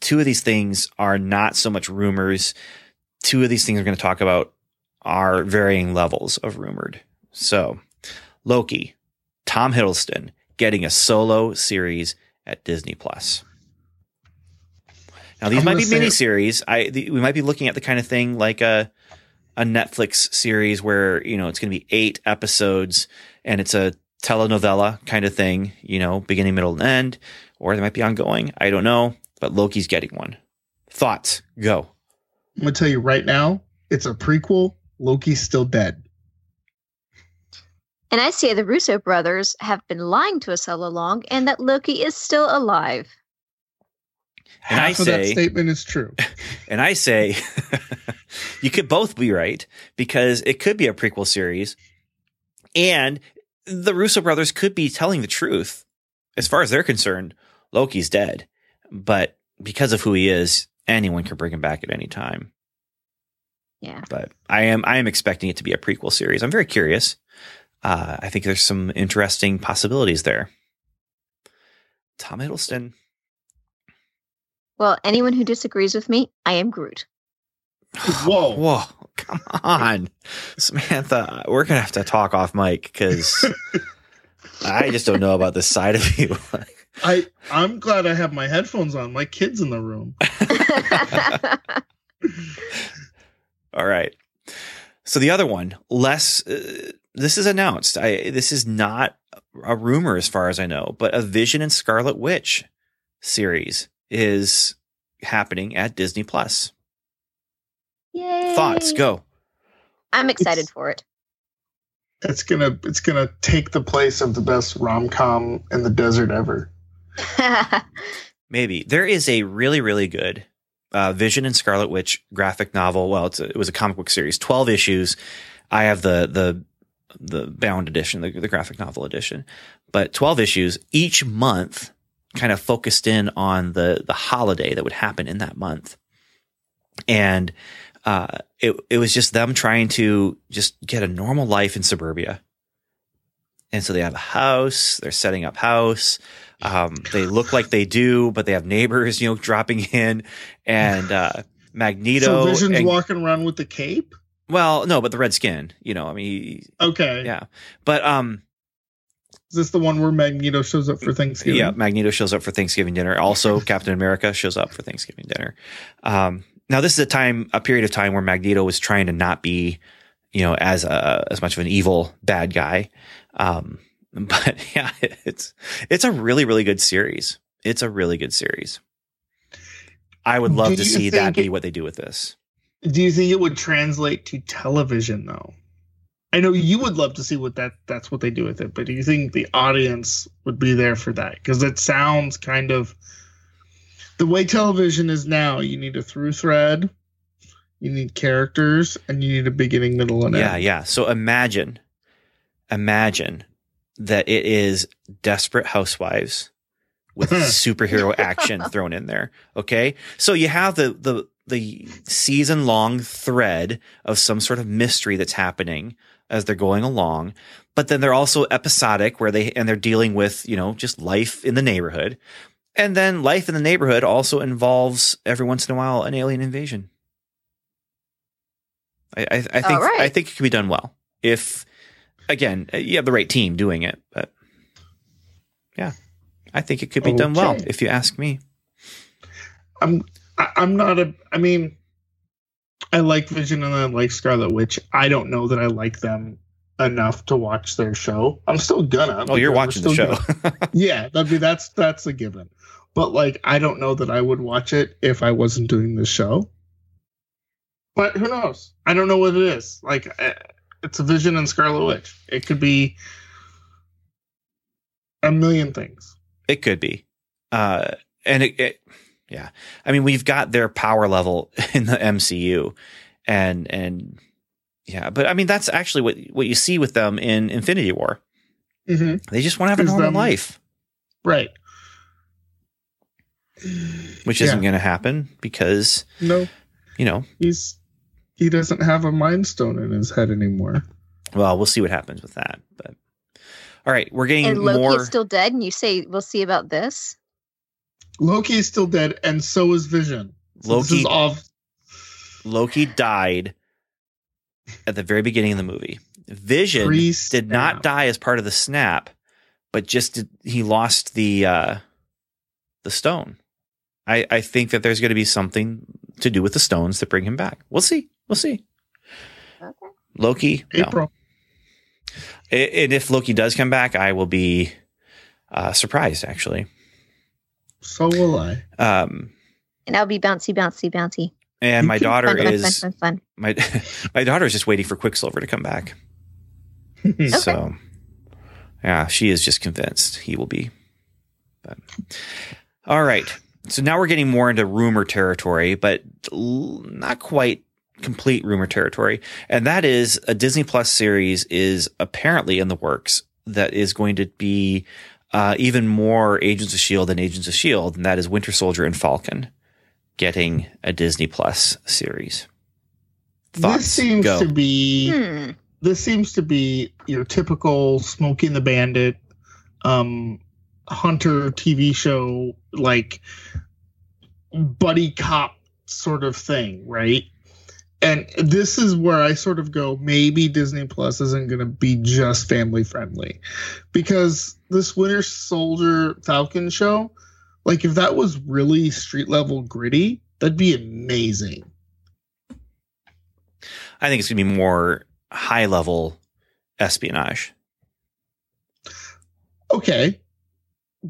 two of these things are not so much rumors. Two of these things we're going to talk about are varying levels of rumored. So, Loki, Tom Hiddleston getting a solo series at Disney Plus. Now these I'm might be mini series. I the, we might be looking at the kind of thing like a a Netflix series where you know it's going to be eight episodes and it's a telenovela kind of thing. You know, beginning, middle, and end, or they might be ongoing. I don't know, but Loki's getting one. Thoughts? Go. I'm gonna tell you right now, it's a prequel. Loki's still dead. And I say the Russo brothers have been lying to us all along and that Loki is still alive. And I Half of that statement is true. And I say you could both be right because it could be a prequel series and the Russo brothers could be telling the truth. As far as they're concerned, Loki's dead. But because of who he is, anyone can bring him back at any time. Yeah. But I am I am expecting it to be a prequel series. I'm very curious. Uh, I think there's some interesting possibilities there. Tom Hiddleston. Well, anyone who disagrees with me, I am Groot. Whoa. Whoa, come on, Samantha. We're gonna have to talk off mic because I just don't know about this side of you. I I'm glad I have my headphones on. My kids in the room. All right. So the other one, less. Uh, this is announced. I this is not a rumor as far as I know, but a Vision and Scarlet Witch series is happening at Disney Plus. Yay. Thoughts? Go. I'm excited It's- for it. It's gonna it's gonna take the place of the best rom com in the desert ever. Maybe there is a really really good uh, Vision and Scarlet Witch graphic novel. Well, it's a, it was a comic book series, twelve issues. I have the the the bound edition, the, the graphic novel edition, but twelve issues each month, kind of focused in on the the holiday that would happen in that month, and uh, it it was just them trying to just get a normal life in suburbia. and so they have a house. They're setting up house. Um, they look like they do, but they have neighbors, you know, dropping in, and uh, Magneto. So Vision's and- walking around with the cape. Well, no, but the red skin. You know, I mean, he- Okay. yeah, but um, Is this the one where Magneto shows up for Thanksgiving? Yeah, Magneto shows up for Thanksgiving dinner. Also, Captain America shows up for Thanksgiving dinner. Um, now, this is a time, a period of time where Magneto was trying to not be, you know, as a, as much of an evil bad guy. Um, but yeah, it's it's a really really good series. It's a really good series. I would love to see that be what they do with this. Do you think it would translate to television though? I know you would love to see what that that's what they do with it, but do you think the audience would be there for that? Because it sounds kind of the way television is now. You need a through thread, you need characters, and you need a beginning, middle, and Yeah, end. yeah. So imagine, imagine that it is Desperate Housewives with superhero action thrown in there. Okay, so you have the the the season long thread of some sort of mystery that's happening as they're going along, but then they're also episodic where they and they're dealing with you know just life in the neighborhood, and then life in the neighborhood also involves every once in a while an alien invasion. I, I, I think All right. I think it can be done well if again uh, you have the right team doing it, but yeah, I think it could be done well if you ask me. I'm I, I'm not a. I mean, I like Vision and I like Scarlet Witch. I don't know that I like them enough to watch their show. I'm still gonna. Oh, you're watching the show. yeah, that'd be that's that's a given. But like, I don't know that I would watch it if I wasn't doing the show. But who knows? I don't know what it is. Like, eh, it's a Vision and Scarlet Witch. It could be a million things. It could be. Uh, and it, it, yeah, I mean, we've got their power level in the MCU and, and yeah, but I mean, that's actually what, what you see with them in Infinity War. Mm-hmm. They just want to have a normal them- life, Right. which Yeah. isn't going to happen because, No. you know, he's he doesn't have a mind stone in his head anymore. well, we'll see what happens with that. But all right, we're getting And Loki more. is still dead, and you say we'll see about this. Loki is still dead, and so is Vision. So this Loki- is all Loki died at the very beginning of the movie. Vision Pre-snap. did not die as part of the snap, but just did, he lost the uh, the stone. I, I think that there's going to be something to do with the stones that bring him back. We'll see. We'll see. Okay. Loki. April. A- And if Loki does come back, I will be uh, surprised. Actually, So will I. um, And I'll be bouncy, bouncy, bouncy. and my daughter Fun, fun, is fun, fun, fun. my my daughter is just waiting for Quicksilver to come back. So, yeah, she is just convinced he will be. But, all right. So now we're getting more into rumor territory, but l- not quite complete rumor territory. And that is a Disney Plus series is apparently in the works that is going to be uh, even more Agents of S.H.I.E.L.D. than Agents of S.H.I.E.L.D., and that is Winter Soldier and Falcon getting a Disney Plus series. Thoughts? this seems Go. to be Hmm. this seems to be your typical Smokey and the Bandit, um, hunter TV show like buddy cop sort of thing, right? And this is where I sort of go, maybe Disney Plus isn't going to be just family friendly, because this Winter Soldier Falcon show, like if that was really street level gritty, that'd be amazing. I think it's going to be more high level espionage. okay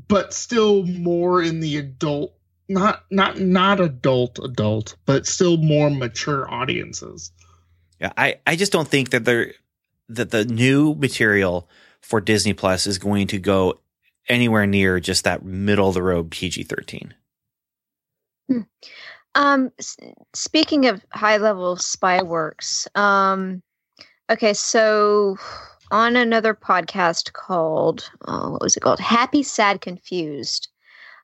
but still more in the adult not not not adult adult but still more mature audiences Yeah, I, I just don't think that they're that the new material for Disney Plus is going to go anywhere near just that middle of the road PG thirteen. Um, s- speaking of high level spy works, um, okay, so on another podcast called, oh, what was it called? Happy, Sad, Confused.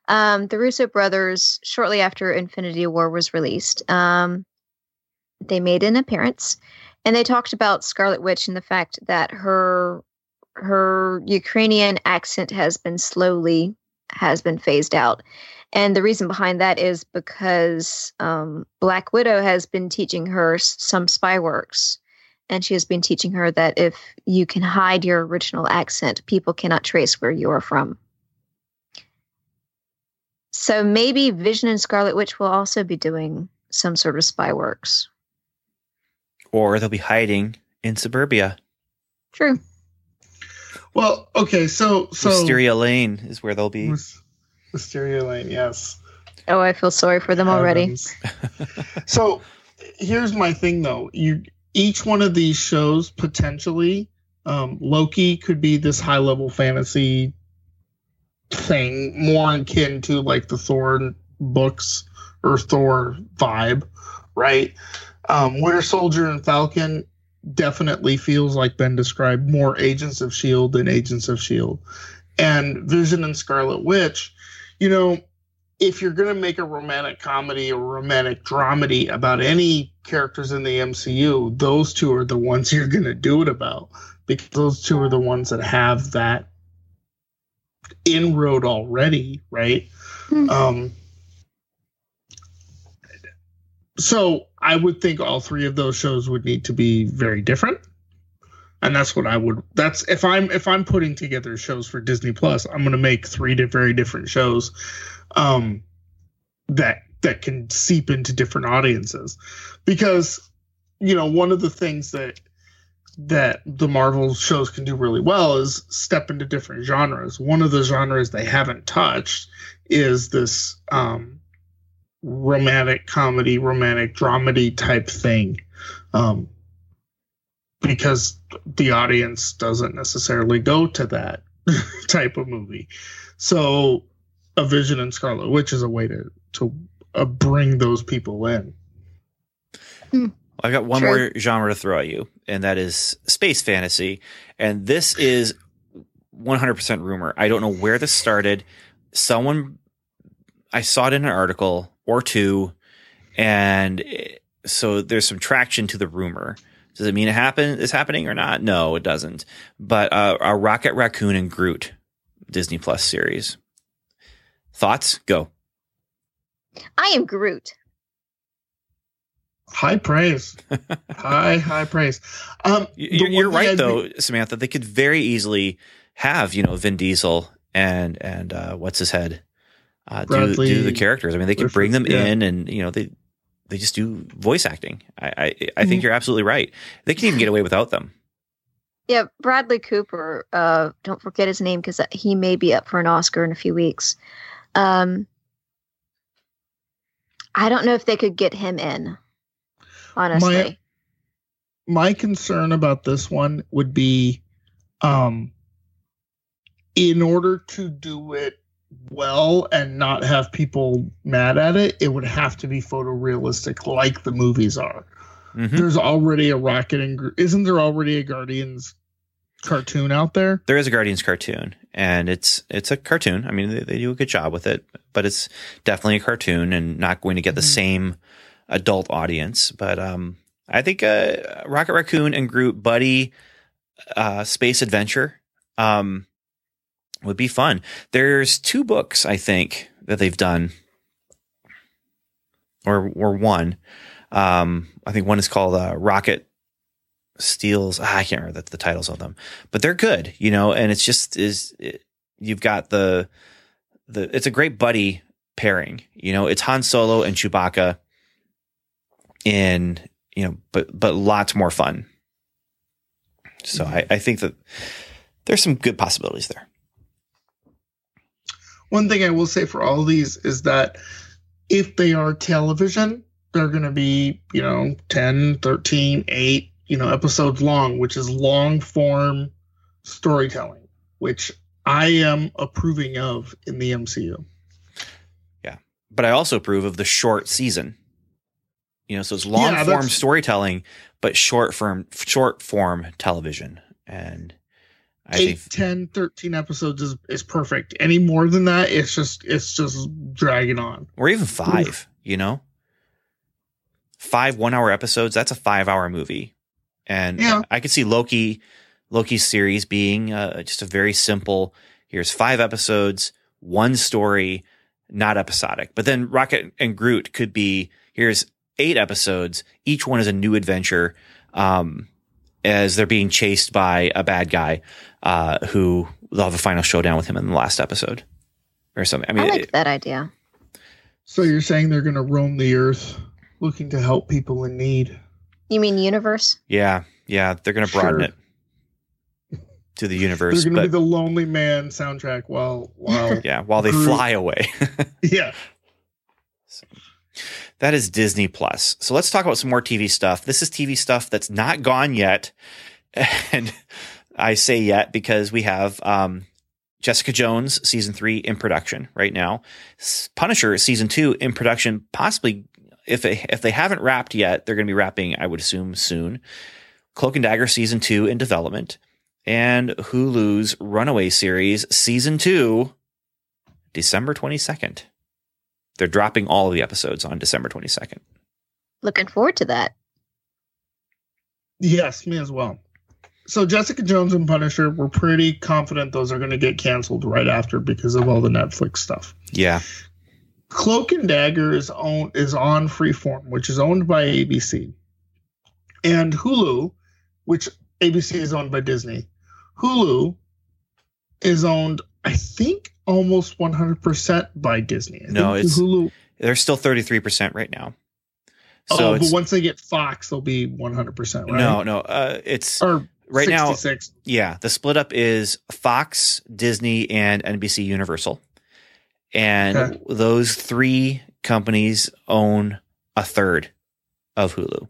Um, the Russo brothers, shortly after Infinity War was released, um, they made an appearance and they talked about Scarlet Witch and the fact that her her Ukrainian accent has been slowly has been phased out. And the reason behind that is because um, Black Widow has been teaching her some spy works. And she has been teaching her that if you can hide your original accent, people cannot trace where you are from. So maybe Vision and Scarlet Witch will also be doing some sort of spy works. Or they'll be hiding in suburbia. True. Well, okay, so so Wisteria Lane is where they'll be. Wisteria Lane, yes. Oh, I feel sorry for them already. so here's my thing though. You each one of these shows potentially um, Loki could be this high level fantasy thing, more akin to like the Thor books or Thor vibe, right? Um, Winter Soldier and Falcon definitely feels like Ben described more Agents of Shield than Agents of Shield, and Vision and Scarlet Witch. You know, if you're going to make a romantic comedy or romantic dramedy about any characters in the MCU, those two are the ones you're going to do it about because those two are the ones that have that inroad already, right? Mm-hmm. Um, so I would think all three of those shows would need to be very different. And that's what I would that's if I'm if I'm putting together shows for Disney Plus, I'm gonna make three very different shows um that that can seep into different audiences. Because, you know, one of the things that that the Marvel shows can do really well is step into different genres. One of the genres they haven't touched is this um, romantic comedy, romantic dramedy type thing. Um, because the audience doesn't necessarily go to that type of movie. So, a Vision and Scarlet Witch is a way to to uh, bring those people in. Hmm. I've got one more genre to throw at you, and that is space fantasy. And this is 100% rumor. I don't know where this started. Someone, I saw it in an article or two, and so there's some traction to the rumor. Does it mean it happen is happening or not? No, it doesn't. But uh, a Rocket Raccoon and Groot Disney Plus series. Thoughts? Go. I am Groot high praise. High high praise. Um you're, you're right though samantha. They could very easily have you know vin diesel and and uh what's his head uh do, do the characters. I mean they could bring them yeah. in and you know they they just do voice acting. I i, I mm-hmm. think you're absolutely right. They can even get away without them. Yeah bradley cooper uh don't forget his name because he may be up for an oscar in a few weeks. Um i don't know if they could get him in honestly. My, my concern about this one would be um in order to do it well and not have people mad at it, it would have to be photorealistic like the movies are. Mm-hmm. There's already a Rocket and isn't there already a Guardians cartoon out there? There is a Guardians cartoon, and it's it's a cartoon. I mean, they, they do a good job with it, but it's definitely a cartoon and not going to get the mm-hmm. same adult audience. But um, I think uh, Rocket Raccoon and Groot Buddy uh, Space Adventure um, would be fun. There's two books I think that they've done, or or one. Um, I think one is called uh, Rocket Steals. Ah, I can't remember the, the, titles of them, but they're good, you know. And it's just is it, you've got the the it's a great buddy pairing. You know, it's Han Solo and Chewbacca in you know, but but lots more fun. So mm-hmm. I, I think that there's some good possibilities there. One thing I will say for all these is that if they are television, they're going to be, you know, 10, 13, 8, you know, episodes long, which is long form storytelling, which I am approving of in the MCU. Yeah. But I also approve of the short season. You know, so it's long yeah, form storytelling, but short form short form television. And I 8, think 10, 13 episodes is, is perfect. Any more than that, it's just it's just dragging on. Or even five, Oof. you know? Five one hour episodes, that's a five hour movie. And yeah. I could see Loki Loki's series being uh, just a very simple. Here's five episodes, one story, not episodic. But then Rocket and Groot could be here's eight episodes. Each one is a new adventure. Um, as they're being chased by a bad guy, uh, who they'll have a final showdown with him in the last episode or something. I mean, I like it- that idea. So you're saying they're going to roam the earth looking to help people in need? You mean universe? yeah, yeah, they're going to broaden Sure. it to the universe. They're going to be the Lonely Man soundtrack while while yeah, while they Groot. fly away. yeah. That is Disney Plus. So let's talk about some more TV stuff. This is TV stuff that's not gone yet. And I say yet because we have um, Jessica Jones season three in production right now. Punisher season two in production, possibly if they, if they haven't wrapped yet, they're going to be wrapping, I would assume, soon. Cloak and Dagger season two in development. And Hulu's Runaway series season two, December 22nd. They're dropping all of the episodes on December 22nd. Looking forward to that. Yes, me as well. So Jessica Jones and Punisher, we're pretty confident those are going to get canceled right after because of all the Netflix stuff. Yeah. Cloak and Dagger is owned is on Freeform, which is owned by ABC, and Hulu, which ABC is owned by Disney. Hulu is owned, I think, almost 100% by Disney. I No, think it's- Hulu. They're still 33% right now. So oh, but once they get Fox, they'll be 100%, right? no, no, uh, it's or right now. 66. Yeah. The split up is Fox, Disney, and NBC Universal. And Okay. those three companies own a third of Hulu.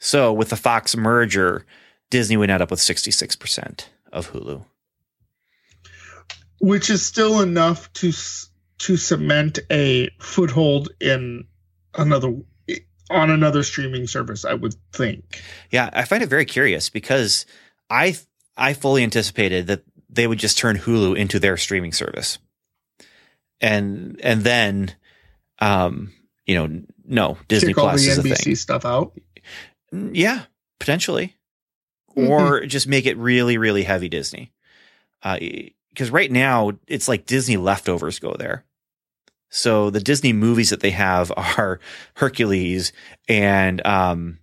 So with the Fox merger, Disney would end up with 66% of Hulu. Which is still enough to to cement a foothold in another on another streaming service i would think. Yeah, I find it very curious because I I fully anticipated that they would just turn Hulu into their streaming service, and and then, um, you know, no Disney all Plus the is a nbc thing. stuff out? Mm, Yeah, potentially, Mm-hmm. or just make it really really heavy Disney, because right now it's like Disney leftovers go there. So the Disney movies that they have are Hercules and um,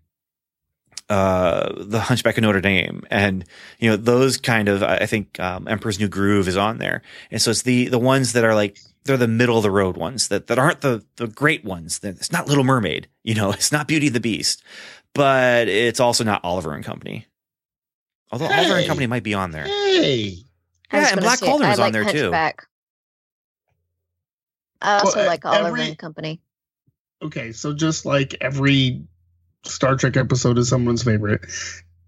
uh, the Hunchback of Notre Dame, and you know those kind of. I think um, Emperor's New Groove is on there, and so it's the the ones that are like they're the middle of the road ones that that aren't the the great ones. It's not Little Mermaid, you know, it's not Beauty and the Beast, but it's also not Oliver and Company. Although Oliver and Company might be on there. hey I Yeah, and Black say, Cauldron I was on like there, too. I also Well, like Oliver every- and Company. okay so just like every star trek episode is someone's favorite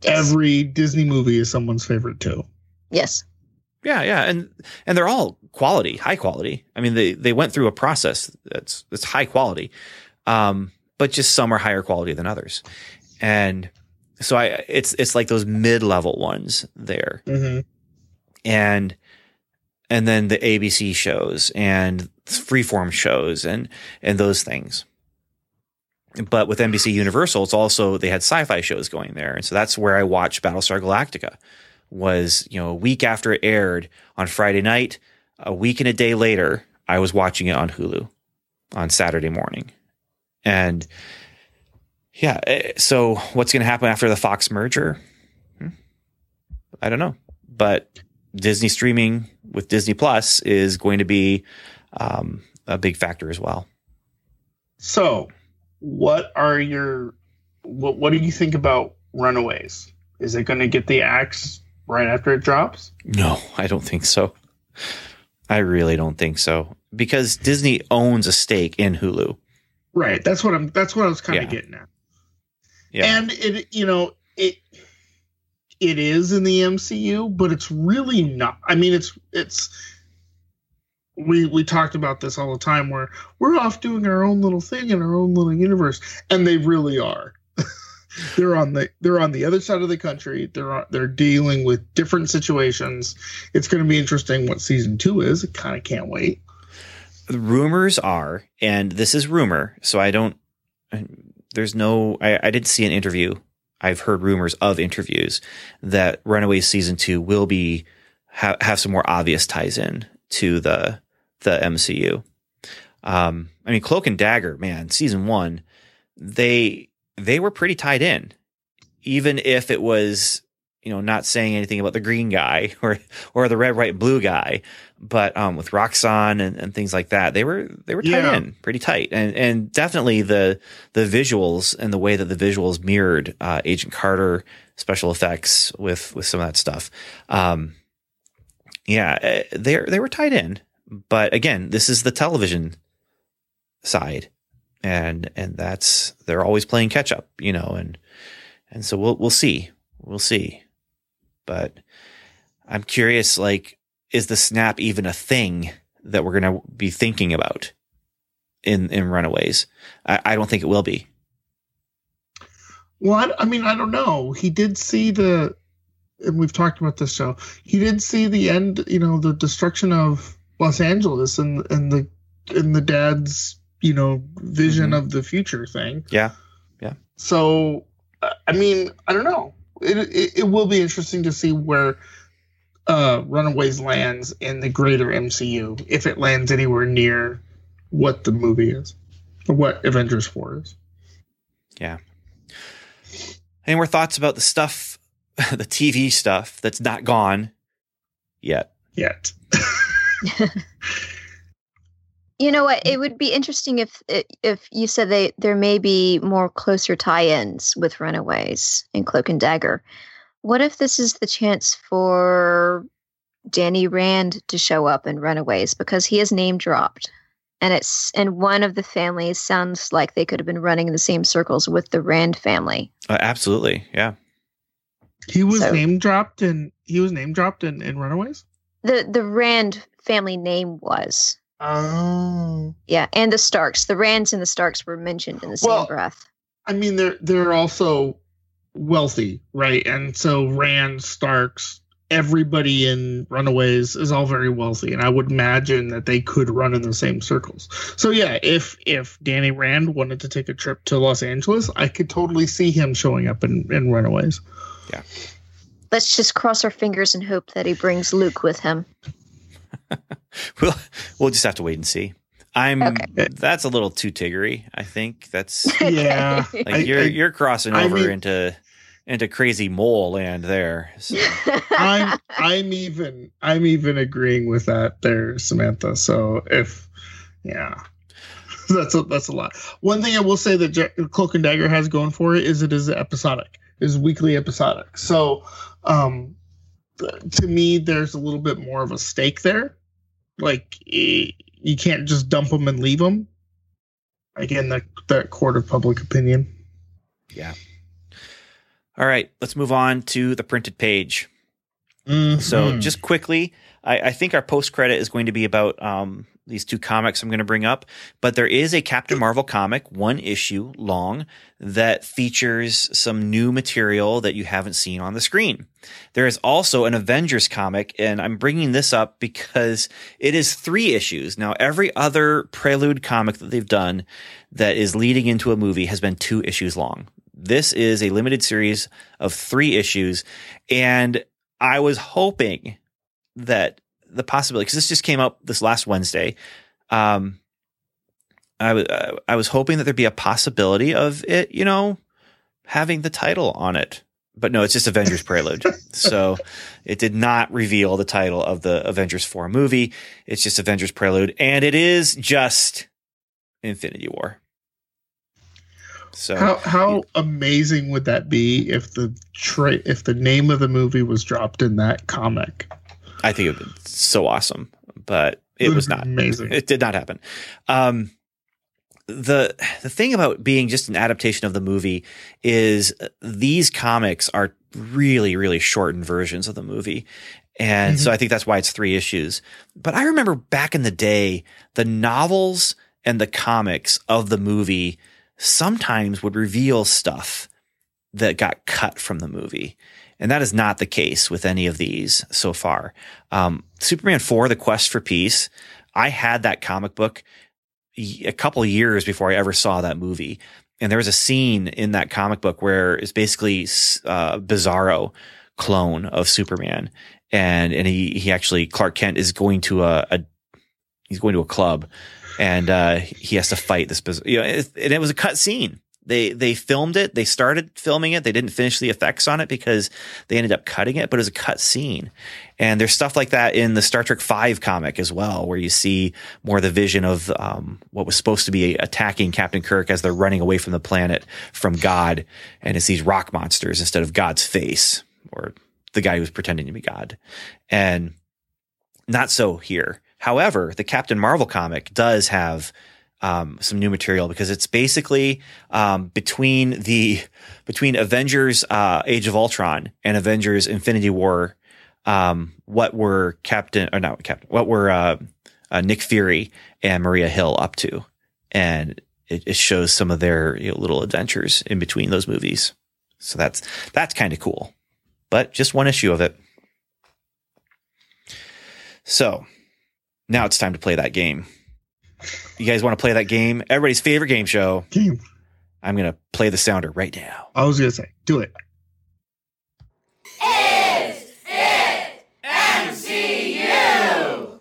Yes. every disney movie is someone's favorite too yes. Yeah, yeah, and and they're all quality, high quality. I mean, they they went through a process that's that's high quality, um, but just some are higher quality than others, and so I it's it's like those mid level ones there, mm-hmm. And and then the ABC shows and freeform shows and and those things. But with NBC Universal, it's also they had sci-fi shows going there, and so that's where I watched Battlestar Galactica. Was you know a week after it aired on Friday night, a week and a day later, I was watching it on Hulu on Saturday morning, and yeah. eh, So what's going to happen after the Fox merger? Hmm. I don't know, but Disney streaming with Disney Plus is going to be um, a big factor as well. so what are your what, what do you think about runaways is it going to get the axe right after it drops No, I don't think so. I really don't think so because Disney owns a stake in Hulu. Right. That's what I'm. That's what I was kind of Yeah. getting at. Yeah, And it, you know, it is in the MCU, but it's really not. I mean, it's it's. We we talked about this all the time, where we're off doing our own little thing in our own little universe, and they really are. they're on the they're on the other side of the country. They're they're dealing with different situations. It's going to be interesting what season two is. I kind of can't wait. the rumors are, and this is rumor, so I don't. There's no. I, I didn't see an interview I've heard rumors of interviews that Runaways season two will be ha- have some more obvious ties in to the the MCU. Um, I mean, Cloak and Dagger, man, season one, they they were pretty tied in, even if it was you know not saying anything about the green guy or or the red, white, blue guy, but um, with Roxxon and, and things like that, they were they were tied Yeah. in pretty tight, and and definitely the the visuals and the way that the visuals mirrored uh, Agent Carter special effects with with some of that stuff. Um, yeah, they they were tied in, but again, this is the television side, and and that's they're always playing catch up, you know, and and so we'll we'll see, we'll see, but I'm curious, like, is the snap even a thing that we're gonna be thinking about in in Runaways? I, I don't think it will be. Well, I, I mean, I don't know. He did see the, and we've talked about this show. He did see the end. You know, the destruction of Los Angeles and and the and the dad's you know vision Mhm. of the future thing. Yeah, yeah. So, I mean, I don't know. It, it it will be interesting to see where uh Runaways lands in the greater MCU if it lands anywhere near what the movie is or what Avengers 4 is. Yeah. Any more thoughts about the stuff, the TV stuff that's not gone yet? Yet. You know what? It would be interesting if if you said they there may be more closer tie-ins with Runaways and Cloak and Dagger. What if this is the chance for Danny Rand to show up in Runaways because he is name dropped, and it's and one of the families sounds like they could have been running in the same circles with the Rand family. Uh, absolutely, yeah. He was So- name dropped and he was name dropped in, in Runaways. the The Rand family name was Oh, yeah, and the Starks. The Rands and the Starks were mentioned in the same Well, breath. I mean they're they're also wealthy, right? And so Rand, Starks, everybody in Runaways is all very wealthy, and I would imagine that they could run in the same circles. So yeah, if if Danny Rand wanted to take a trip to Los Angeles, I could totally see him showing up in, in Runaways. Yeah. Let's just cross our fingers and hope that he brings Luke with him. We'll we'll just have to wait and see. I'm Okay. that's a little too tiggery. I think that's Yeah. like I- you're I- you're crossing I over mean- into into crazy mole land there. So, I'm I'm even I'm even agreeing with that there, Samantha. So if yeah. That's a that's a lot. One thing I will say that Ja- Cloak and Dagger has going for it is it is episodic, it is weekly episodic. So um to me there's a little bit more of a stake there. Like eh, you can't just dump them and leave them. Again, that that court of public opinion. yeah. All right, let's move on to the printed page. So Mhm. just quickly, I, I think our post credit is going to be about um, these two comics I'm going to bring up, but there is a Captain Marvel comic, one issue long, that features some new material that you haven't seen on the screen. There is also an Avengers comic, and I'm bringing this up because it is three issues. Now, every other Prelude comic that they've done that is leading into a movie has been two issues long. This is a limited series of three issues, and I was hoping that the possibility, because this just came up this last Wednesday. Um, I was uh, I was hoping that there'd be a possibility of it, you know, having the title on it, but no, it's just Avengers Prelude. so it did not reveal the title of the Avengers Four movie. It's just Avengers Prelude, and it is just Infinity War. So How how amazing would that be if the tra- if the name of the movie was dropped in that comic? I think it would be so awesome, but it was not. amazing. It did not happen. Um, the the thing about being just an adaptation of the movie is uh, these comics are really really shortened versions of the movie. And so I think that's why it's three issues. But I remember back in the day, the novels and the comics of the movie sometimes would reveal stuff that got cut from the movie. And that is not the case with any of these so far. Um, Superman 4, The Quest for Peace, I had that comic book a couple years before I ever saw that movie. and there was a scene in that comic book where it's basically uh, Bizarro clone of Superman, and and he he actually Clark Kent is going to a, a he's going to a club, and uh, he has to fight this. You know, and it was a cut scene. They they filmed it. They started filming it. They didn't finish the effects on it because they ended up cutting it, but it was a cut scene. And there's stuff like that in the Star Trek Five comic as well, where you see more the vision of um, what was supposed to be attacking Captain Kirk as they're running away from the planet from God, and it's these rock monsters instead of God's face or the guy who was pretending to be God. And not so here. However, the Captain Marvel comic does have um, some new material because it's basically um, between the between Avengers uh, Age of Ultron and Avengers Infinity War. Um, what were Captain or not Captain? What were uh, uh, Nick Fury and Maria Hill up to? And it, it shows some of their you know, little adventures in between those movies. So that's that's kind of cool but just one issue of it. So now it's time to play that game. You guys want to play that game? Everybody's favorite game show. Game. I'm going to play the sounder right now. I was to say, do it. Is it MCU?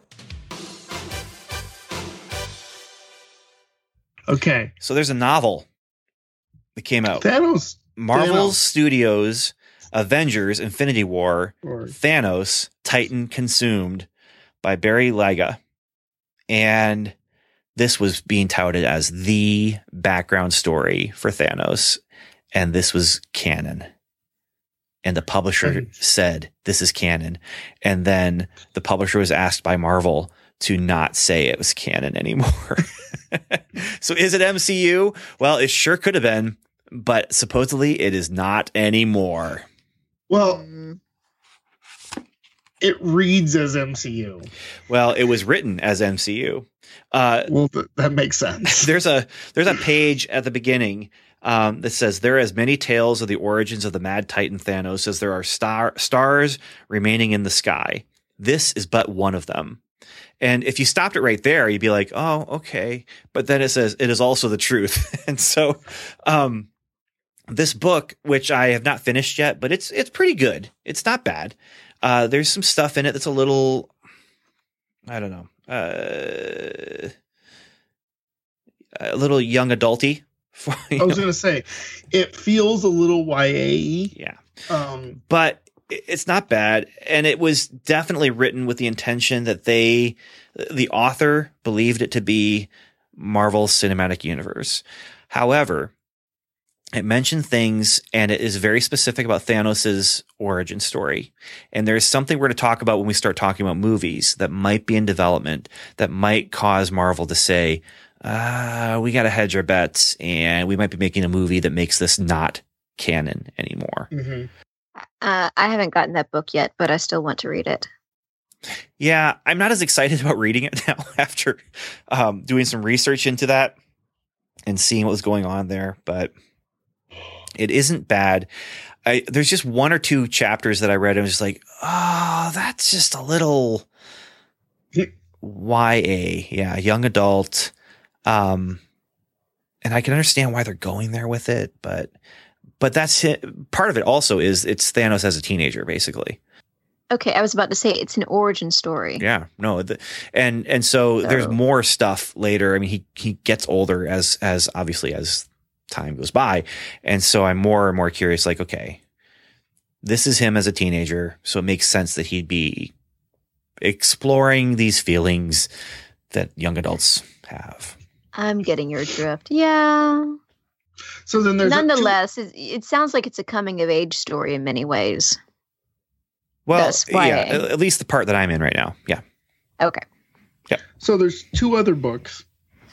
Okay. So there's a novel that came out. Thanos. Marvel Thanos. Studios Avengers Infinity War Or Thanos Titan Consumed by Barry Lyga. And this was being touted as the background story for Thanos. And this was canon. And the publisher Okay. said, This is canon. And then the publisher was asked by Marvel to not say it was canon anymore. so is it MCU? Well, it sure could have been, but supposedly it is not anymore. well, Mm, it reads as MCU. Well, it was written as MCU. Uh, Well, th- that makes sense. there's a there's a page at the beginning um, that says there are as many tales of the origins of the Mad Titan Thanos as there are star stars remaining in the sky. This is but one of them. And if you stopped it right there, you'd be like, "Oh, okay." But then it says it is also the truth. and so, um, this book, which I have not finished yet, but it's it's pretty good. It's not bad. Uh, there's some stuff in it that's a little, I don't know, uh, a little young adulty. For, you I was going to say, it feels a little YA. yeah, Um, but it's not bad, and it was definitely written with the intention that they, the author, believed it to be marvel cinematic universe. However, it mentioned things and it is very specific about Thanos' origin story. And there's something we're going to talk about when we start talking about movies that might be in development that might cause Marvel to say, uh, we got to hedge our bets and we might be making a movie that makes this not canon anymore. mhm. Uh, I haven't gotten that book yet, but I still want to read it. Yeah, I'm not as excited about reading it now after um, doing some research into that and seeing what was going on there, but it isn't bad. I, there's just one or two chapters that I read. And I was just like, oh, that's just a little YA. Yeah, young adult. Um, and I can understand why they're going there with it, but but that's it. part of it. Also, is it's Thanos as a teenager, basically. Okay, I was about to say it's an origin story. Yeah, no, the, and and so there's more stuff later. I mean, he he gets older as as obviously as time goes by, and so I'm more and more curious. Like, okay, this is him as a teenager, so it makes sense that he'd be exploring these feelings that young adults have. I'm getting your drift. Yeah. So then there's a- Nonetheless, it, it sounds like it's a coming of age story in many ways. Well, yeah, at at least the part that I'm in right now. Yeah, Okay. Yeah. So there's two other books.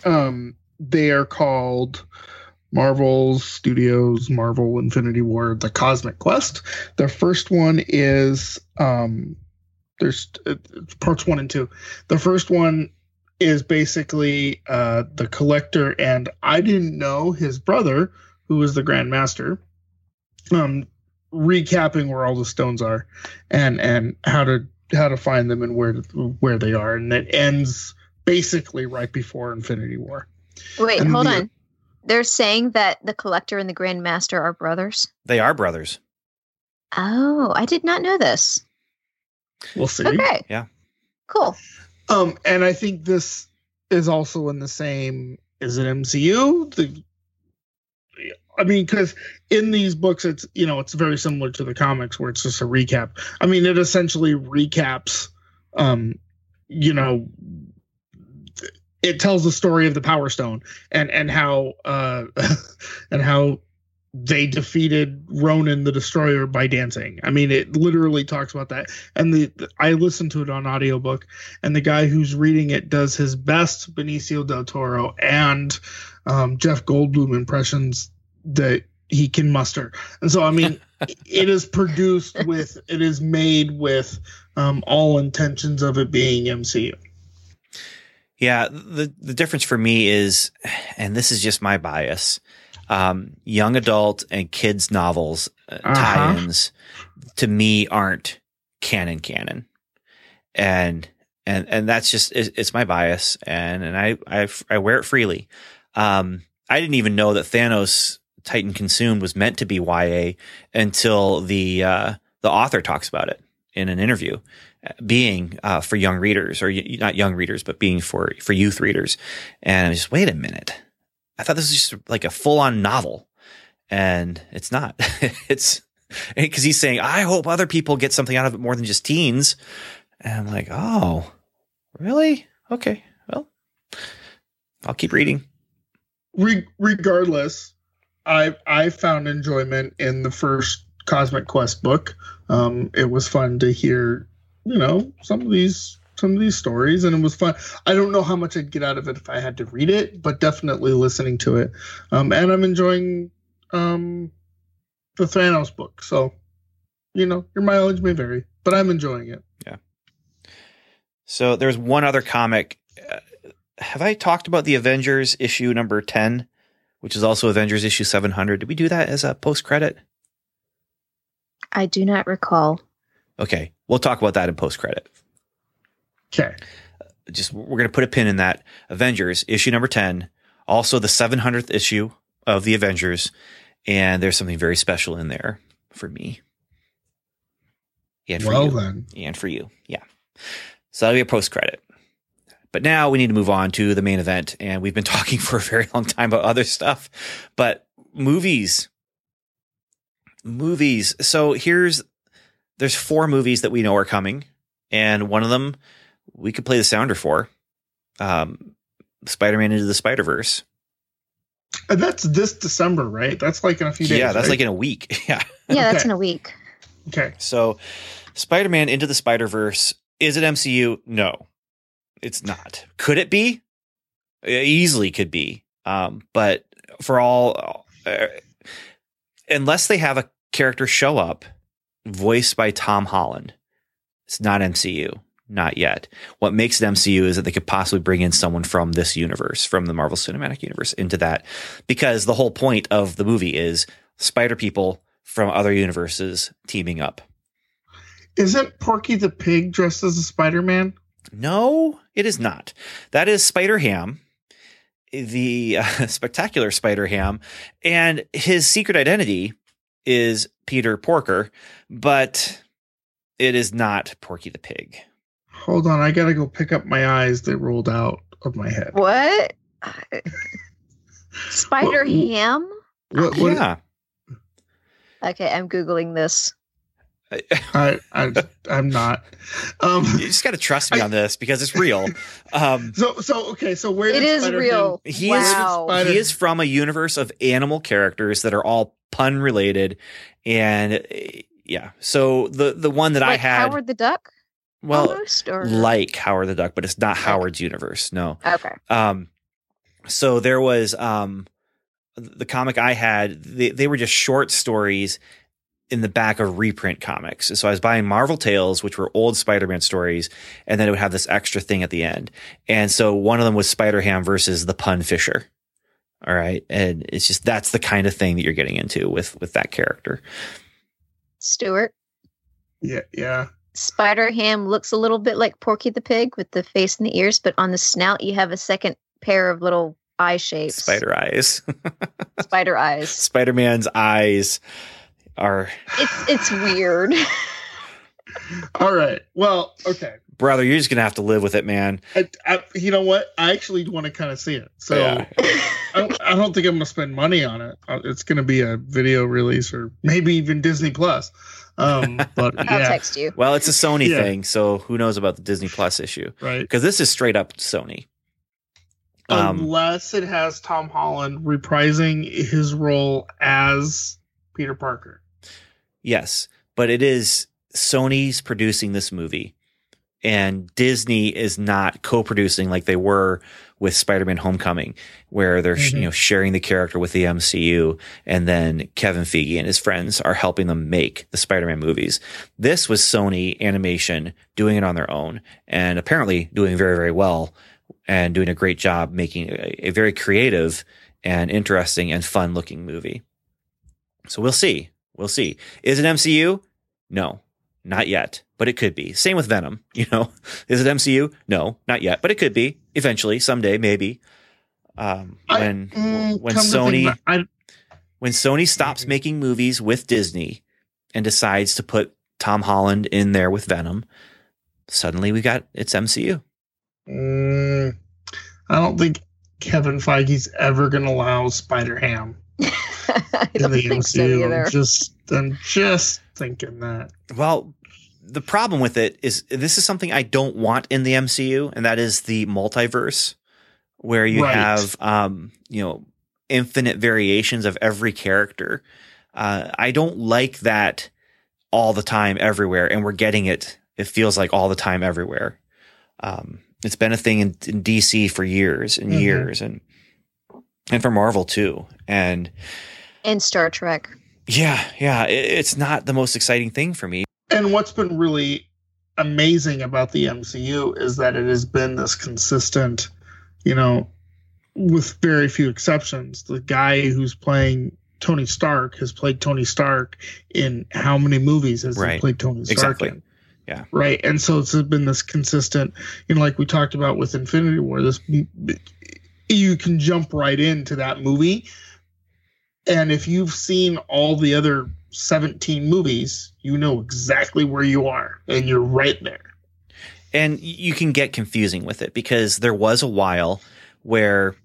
Um, they are called Marvel Studios Marvel Infinity War: The Cosmic Quest. The first one is um, there's uh, parts one and two. The first one is basically uh, the collector, and I didn't know his brother, who was the Grand Master, um, recapping where all the stones are, and and how to how to find them and where where they are, and it ends basically right before Infinity War. Wait, And hold the- on. They're saying that the collector and the grandmaster are brothers. They are brothers. Oh, I did not know this. We'll see. Okay. Yeah. Cool. Um, and I think this is also in the same. Is it MCU? The, I mean, because in these books, it's you know, it's very similar to the comics where it's just a recap. I mean, it essentially recaps. Um, you know, it tells the story of the Power Stone and and how uh, and how they defeated Ronan the Destroyer by dancing. I mean, it literally talks about that. And the, the I listened to it on audiobook, and the guy who's reading it does his best Benicio del Toro and um, Jeff Goldblum impressions that he can muster. And so, I mean, it is produced with, it is made with um, all intentions of it being MCU. Yeah, the the difference for me is, and this is just my bias, um, young adult and kids novels uh, Uh-huh. tie-ins to me aren't canon canon, and and and that's just it, it's my bias, and and I I I wear it freely. Um, I didn't even know that Thanos Titan Consumed was meant to be YA until the uh, the author talks about it in an interview being uh, for young readers or not young readers, but being for, for youth readers. And I just, wait a minute. I thought this was just like a full on novel and it's not, it's because he's saying, I hope other people get something out of it more than just teens. And I'm like, oh, really? Okay. Well, I'll keep reading. Re- regardless, I I found enjoyment in the first Cosmic Quest book. Um, it was fun to hear, you know, some of these some of these stories, and it was fun. I don't know how much I'd get out of it if I had to read it, but definitely listening to it. Um, and I'm enjoying um, the Thanos book. So, you know, your mileage may vary, but I'm enjoying it. Yeah. So there's one other comic. Uh, have I talked about the Avengers issue number 10, which is also Avengers issue 700? Did we do that as a post credit? I do not recall. Okay. We'll talk about that in post credit. Okay. Just we're going to put a pin in that. Avengers issue number 10, also the 700th issue of the Avengers. And there's something very special in there for me. And for Well you. then, and for you. Yeah. So that'll be a post credit. But now we need to move on to the main event. And we've been talking for a very long time about other stuff. But movies. Movies. So here's there's four movies that we know are coming. And one of them we could play the sounder for. Um Spider-Man into the Spider-Verse. and that's this December, right? That's like in a few days. yeah, that's right? like in a week. yeah. Yeah, that's Okay. in a week. okay. So, Spider Man into the Spider Verse is it MCU? No, it's not. Could it be? It easily could be. Um, but for all, uh, unless they have a character show up voiced by Tom Holland, it's not MCU. Not yet. What makes it MCU is that they could possibly bring in someone from this universe, from the Marvel Cinematic Universe, into that, because the whole point of the movie is Spider people from other universes teaming up. Isn't Porky the Pig dressed as a Spider Man? No, it is not. That is Spider Ham, the uh, spectacular Spider Ham, and his secret identity is Peter Porker, but it is not Porky the Pig. Hold on, I gotta go pick up my eyes. They rolled out of my head. What? Spider What- Ham? What, what, yeah. Okay, I'm googling this. I, I, I'm not. Um, You just got to trust me on this because it's real. Um, so, so okay. So where it is Spider-Man- real. He is- wow. Spider- he is from a universe of animal characters that are all pun related, and uh, yeah. So the the one that I had, Howard the Duck? well, almost, or like Howard the Duck, but it's not Howard's universe. No. okay. Um, so there was um, the comic I had. They, they were just short stories in the back of reprint comics. So I was buying Marvel Tales, which were old Spider-Man stories, and then it would have this extra thing at the end. And so one of them was Spider Ham versus the Pun Fisher. All right, and it's just that's the kind of thing that you're getting into with with that character. Stuart. Yeah, yeah. Spider Ham looks a little bit like Porky the Pig with the face and the ears, but on the snout you have a second pair of little eye shapes, Spider eyes. spider eyes. Spider Man's eyes are It's it's weird. All right. Well, okay. brother. You're just gonna have to live with it, man. I, I, you know what? I actually want to kind of see it. So Yeah. I, don't, I don't think I'm going to spend money on it. Uh, It's going to be a video release or maybe even Disney Plus. Um, but I'll yeah, text you. Well, it's a Sony Yeah. thing, so who knows about the Disney Plus issue? right. Because this is straight up Sony. Um, Unless it has Tom Holland reprising his role as Peter Parker. Yes, but it is Sony's producing this movie, and Disney is not co-producing like they were with Spider-Man: Homecoming, where they're Mhm. you know sharing the character with the MCU, and then Kevin Feige and his friends are helping them make the Spider-Man movies. This was Sony Animation doing it on their own, and apparently doing very very well, and doing a great job making a, a very creative and interesting and fun looking movie. So we'll see. We'll see. Is it MCU? No, not yet, but it could be. Same with Venom. You know, is it MCU? No, not yet, but it could be eventually, someday, maybe. Um, I- when Mm, when think Sony I, when Sony stops making movies with Disney and decides to put Tom Holland in there with Venom, suddenly we got it's MCU. mm, I don't think Kevin Feige's ever going to allow Spider Ham I in don't the think so MCU. either. I'm just, I'm just thinking that. Well, the problem with it is this is something I don't want in the MCU, and that is the multiverse, where you Right. have um, you know infinite variations of every character. Uh, I don't like that all the time everywhere, and we're getting it. It feels like all the time everywhere. Um, it's been a thing in, in DC for years and Mhm. years, and and for Marvel too. And In Star Trek. yeah, yeah, it, it's not the most exciting thing for me. And what's been really amazing about the MCU is that it has been this consistent, you know, with very few exceptions. The guy who's playing Tony Stark has played Tony Stark in how many movies has Right. he played Tony Stark Exactly. in? Yeah. Right. And so it's been this consistent, you know, like we talked about with Infinity War, this you can jump right into that movie. And if you've seen all the other 17 movies, you know exactly where you are and you're right there. and you can get confusing with it because there was a while where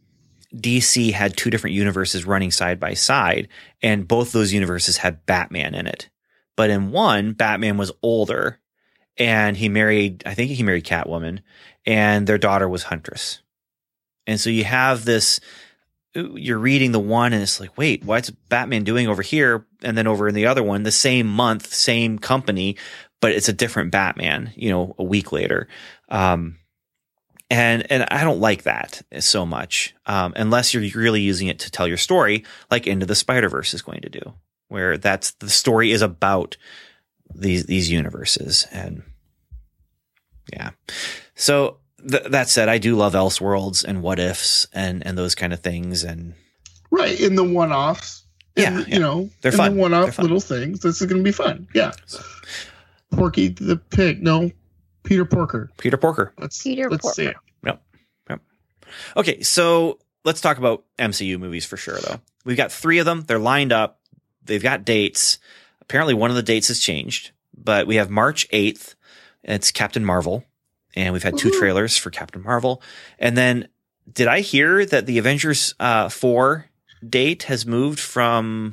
DC had two different universes running side by side, and both those universes had Batman in it. But in one, Batman was older, and he married, I think he married Catwoman, and their daughter was Huntress. And so you have this, you're reading the one, and it's like, wait, what's Batman doing over here? And then over in the other one, the same month, same company, but it's a different Batman, you know, a week later. Um, and and I don't like that so much, um, unless you're really using it to tell your story, like Into the Spider Verse is going to do, where that's the story is about these these universes, and yeah. So th- that said, I do love Elseworlds and What Ifs and and those kind of things, and Right. In the one offs. Yeah, You yeah. know, They're in fun. the one off little things. This is going to be fun. Yeah. Porky the pig. No, Peter Porker. Peter Porker. Let's, Peter let's see Porker. it. Okay, so let's talk about MCU movies for sure, though. We've got three of them. They're lined up. They've got dates. Apparently, one of the dates has changed, but we have March 8th. It's Captain Marvel. And we've had two Woohoo. trailers for Captain Marvel. And then, did I hear that the Avengers uh, 4 date has moved from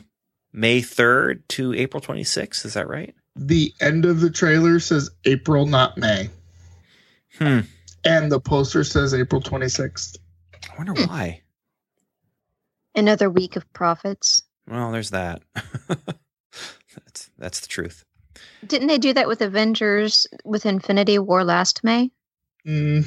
May 3rd to April 26th? Is that right? The end of the trailer says April, not May. Hmm. And the poster says April 26th. I wonder Hmm. why. Another week of profits. Well, there's that. that's, that's the truth. Didn't they do that with Avengers with Infinity War last May? hmm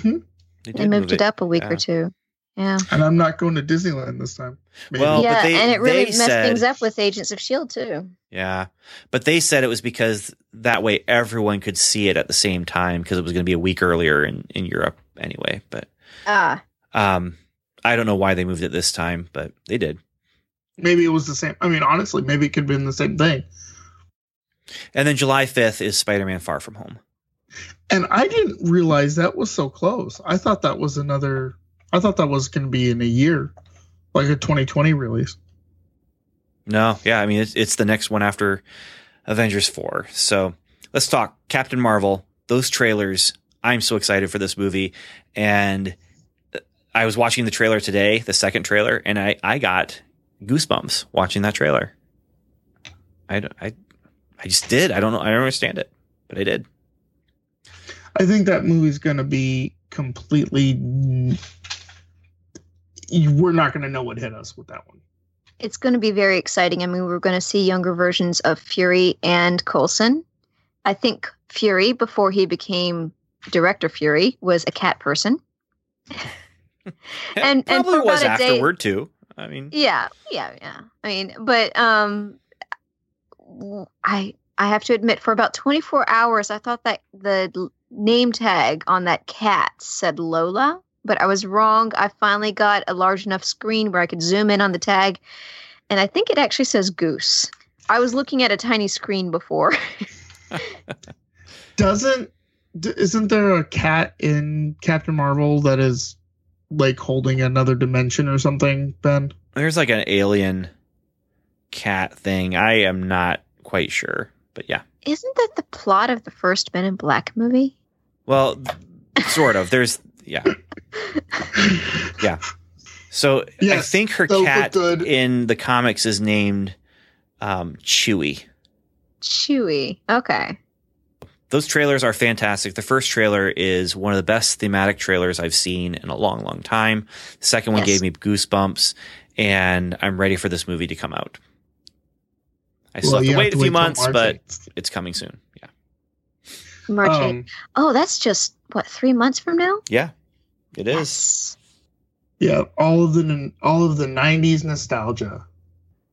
They, They moved move it up a week yeah. or two. Yeah. And I'm not going to Disneyland this time. Maybe. Well, but yeah, they- and it really messed said- things up with Agents of S.H.I.E.L.D. Too. Yeah. But they said it was because that way everyone could see it at the same time because it was going to be a week earlier in, in Europe anyway. But Ah, um, I don't know why they moved it this time, but they did. maybe it was the same. I mean, honestly, maybe it could have been the same thing. And then July 5th is Spider Man Far From Home. And I didn't realize that was so close. I thought that was another I thought that was going to be in a year, like a 2020 release. No, yeah, I mean it's it's the next one after Avengers 4. So, let's talk Captain Marvel. Those trailers, I'm so excited for this movie and uh, I was watching the trailer today, the second trailer, and I I got goosebumps watching that trailer. I I I just did. I don't know. I don't understand it, but I did. I think that movie's going to be completely. We're not going to know what hit us with that one. It's going to be very exciting. I mean, we're going to see younger versions of Fury and Coulson. I think Fury, before he became Director Fury, was a cat person. and probably and was day, afterward too. I mean, yeah, yeah, yeah. I mean, but um, I I have to admit, for about 24 hours, I thought that the name tag on that cat said Lola, but I was wrong. I finally got a large enough screen where I could zoom in on the tag, and I think it actually says Goose. I was looking at a tiny screen before. Doesn't isn't there a cat in Captain Marvel that is like holding another dimension or something, Ben? There's like an alien cat thing. I am not quite sure, but yeah. Isn't that the plot of the first Men in Black movie? Well, sort of. There's yeah. Yeah. So yes, I think her cat in the comics is named um, Chewy. Chewie. Okay those trailers are fantastic. The first trailer is one of the best thematic trailers I've seen in a long, long time. The second one yes. gave me goosebumps, and I'm ready for this movie to come out. I still well, have to wait have to a few wait months, but it's coming soon. Yeah. March um, Oh, that's just what three months from now. Yeah, it is. Yes. Yeah, all of the all of the '90s nostalgia.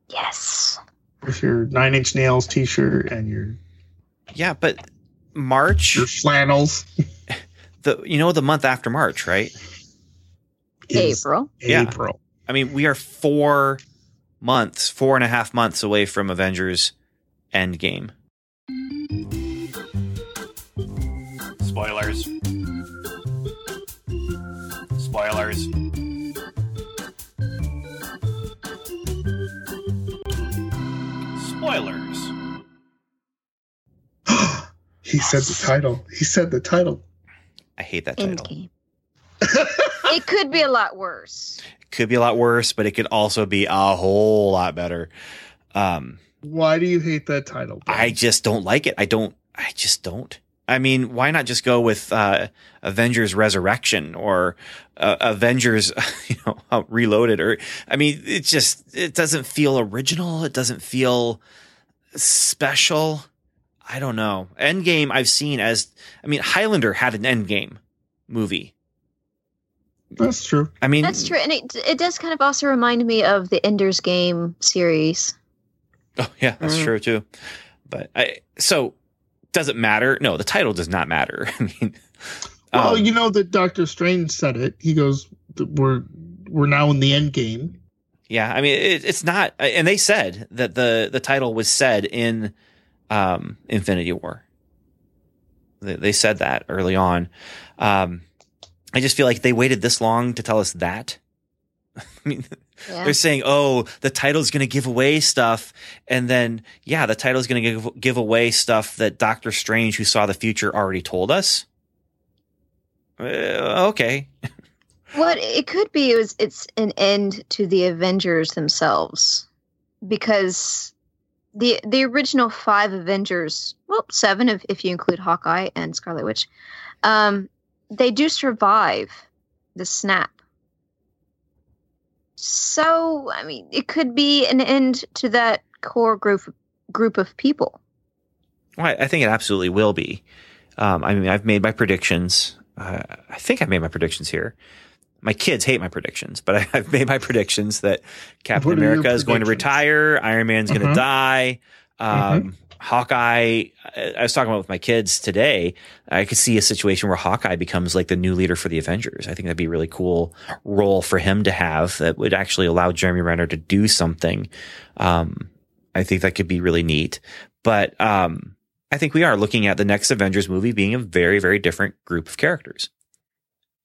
Yes. With your Nine Inch Nails T-shirt and your. Yeah, but March. Your flannels. The you know the month after March, right? April. Yeah. April. I mean, we are four months, four and a half months away from Avengers Endgame. Spoilers. Spoilers. Spoilers. He said the title. He said the title. I hate that title. Endgame. it could be a lot worse. It could be a lot worse, but it could also be a whole lot better. Um, why do you hate that title? Ben? I just don't like it. I don't. I just don't. I mean, why not just go with uh, Avengers Resurrection or uh, Avengers, you know, Reloaded? Or I mean, it just it doesn't feel original. It doesn't feel special. I don't know. Endgame I've seen as I mean Highlander had an Endgame movie. That's true. I mean That's true. And it it does kind of also remind me of the Ender's Game series. Oh yeah, that's mm. true too. But I so does it matter? No, the title does not matter. I mean Well, um, you know that Doctor Strange said it. He goes we're we're now in the end game. Yeah, I mean it, it's not and they said that the the title was said in um, Infinity War. They, they, said that early on. Um, I just feel like they waited this long to tell us that. I mean, yeah. they're saying, "Oh, the title's going to give away stuff," and then, yeah, the title's going to give give away stuff that Doctor Strange, who saw the future, already told us. Uh, okay. what it could be is it's an end to the Avengers themselves, because the the original five Avengers, well, seven if if you include Hawkeye and Scarlet Witch, um, they do survive the snap. So, I mean, it could be an end to that core group group of people. Well, I think it absolutely will be. Um, I mean, I've made my predictions. Uh, I think I made my predictions here my kids hate my predictions, but I, have made my predictions that Captain America is going to retire, Iron Man's going to uh-huh. die. Um, mm-hmm. Hawkeye, I was talking about with my kids today. I could see a situation where Hawkeye becomes like the new leader for the Avengers. I think that'd be a really cool role for him to have that would actually allow Jeremy Renner to do something. Um, I think that could be really neat. But um, I think we are looking at the next Avengers movie being a very, very different group of characters.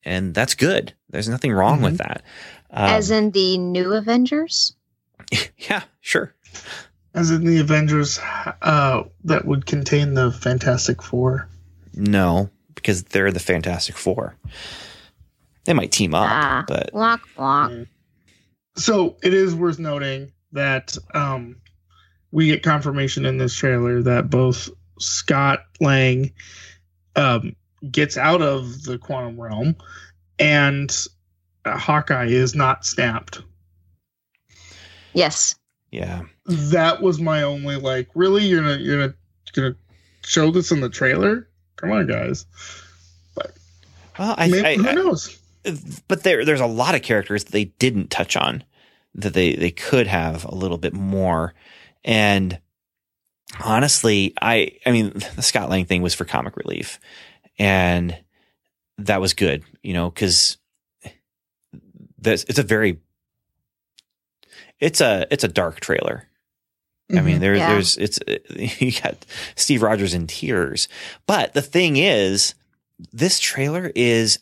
and that's good. There's nothing wrong with that. Um, As in the new Avengers? yeah, sure. As in the Avengers uh, that would contain the Fantastic Four. No, because they're the Fantastic Four. They might team up, ah, but block, block. So it is worth noting that um, we get confirmation in this trailer that both Scott Lang um, gets out of the quantum realm and uh, Hawkeye is not snapped. Yes. yeah. That was my only like, really? You're gonna you're gonna gonna show this in the trailer? Come on, guys. Well, I, Maybe, I, who I- knows? but there there's a lot of characters that they didn't touch on that they they could have a little bit more and honestly i i mean the scott lang thing was for comic relief and that was good you know because it's a very it's a it's a dark trailer I mean, Mhm. there, Yeah. there's it's you got Steve Rogers in tears, but the thing is, this trailer is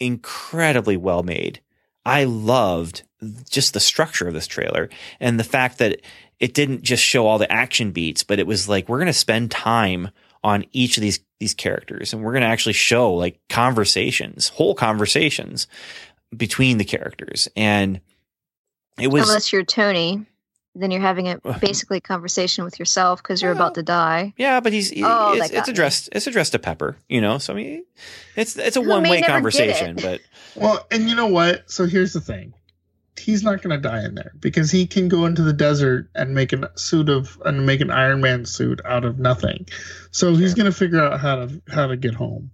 incredibly well made. I loved just the structure of this trailer and the fact that it didn't just show all the action beats, but it was like we're going to spend time on each of these these characters, and we're going to actually show like conversations, whole conversations between the characters, and it was Unless you're Tony, then you're having a basically a conversation with yourself because you're about to die. Yeah, but he's Oh, it's, that it's me. addressed it's addressed to Pepper, you know. So I mean, it's it's a one way conversation, but Well, and you know what? So here's the thing. He's not going to die in there because he can go into the desert and make a suit of and make an Iron Man suit out of nothing. So he's going to figure out how to how to get home.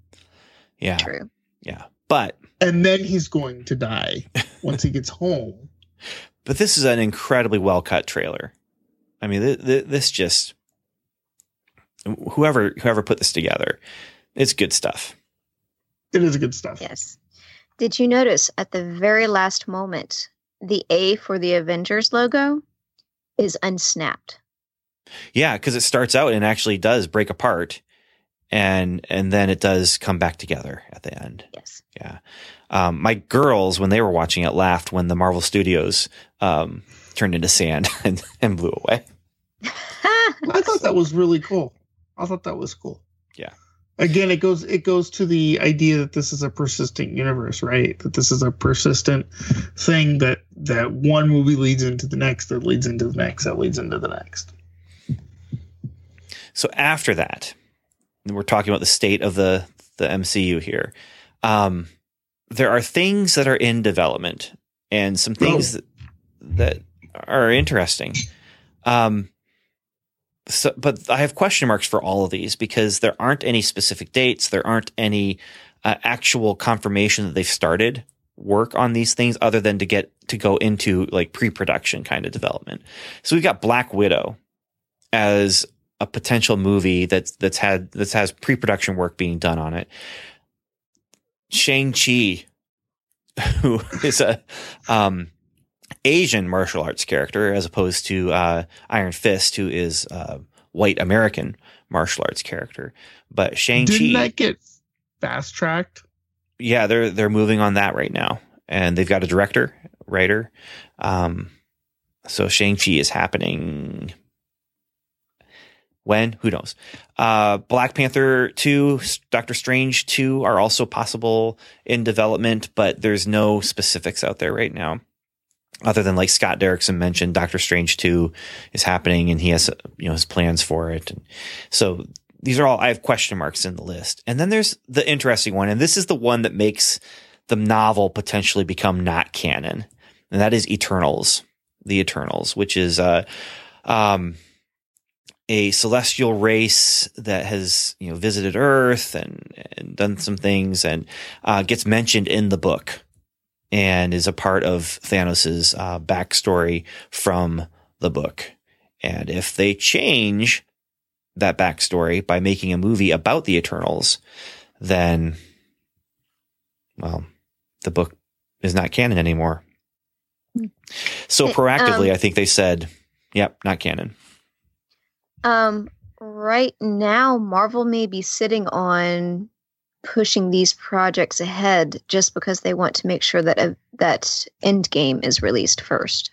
yeah, True. yeah. But And then he's going to die once he gets home. but this is an incredibly well cut trailer. I mean, th- th- this just whoever whoever put this together, it's good stuff. It is good stuff. Yes. Did you notice at the very last moment, the A for the Avengers logo is unsnapped? Yeah, because it starts out and actually does break apart, and and then it does come back together at the end. Yes. Yeah. Um, my girls, when they were watching it, laughed when the Marvel Studios um, turned into sand and, and blew away. I thought that was really cool. I thought that was cool. Yeah. Again, it goes it goes to the idea that this is a persistent universe, right? That this is a persistent thing that that one movie leads into the next, that leads into the next, that leads into the next. So after that, we're talking about the state of the the MCU here. Um, there are things that are in development and some things that, that are interesting. Um, so, but I have question marks for all of these because there aren't any specific dates. There aren't any uh, actual confirmation that they've started work on these things other than to get to go into like pre-production kind of development. So we've got Black Widow as a potential movie that's that's had that has pre-production work being done on it. Shang-Chi, who is a um, Asian martial arts character as opposed to uh, Iron Fist, who is a white American martial arts character. But Shang-Chi, Did that get fast tracked? yeah, they're they're moving on that right now, and they've got a director, writer. Um, so Shang-Chi is happening. When? Who knows? Uh, Black Panther 2, Doctor Strange 2 are also possible in development, but there's no specifics out there right now. Other than like Scott Derrickson mentioned, Doctor Strange 2 is happening and he has, you know, his plans for it. And so these are all, I have question marks in the list. And then there's the interesting one. And this is the one that makes the novel potentially become not canon. And that is Eternals, the Eternals, which is, uh, um, a celestial race that has you know visited Earth and, and done some things and uh, gets mentioned in the book and is a part of Thanos's uh, backstory from the book. And if they change that backstory by making a movie about the Eternals, then well, the book is not canon anymore. So proactively, Um, I think they said, "Yep, not canon." Um, right now, Marvel may be sitting on pushing these projects ahead just because they want to make sure that uh, that Endgame is released first,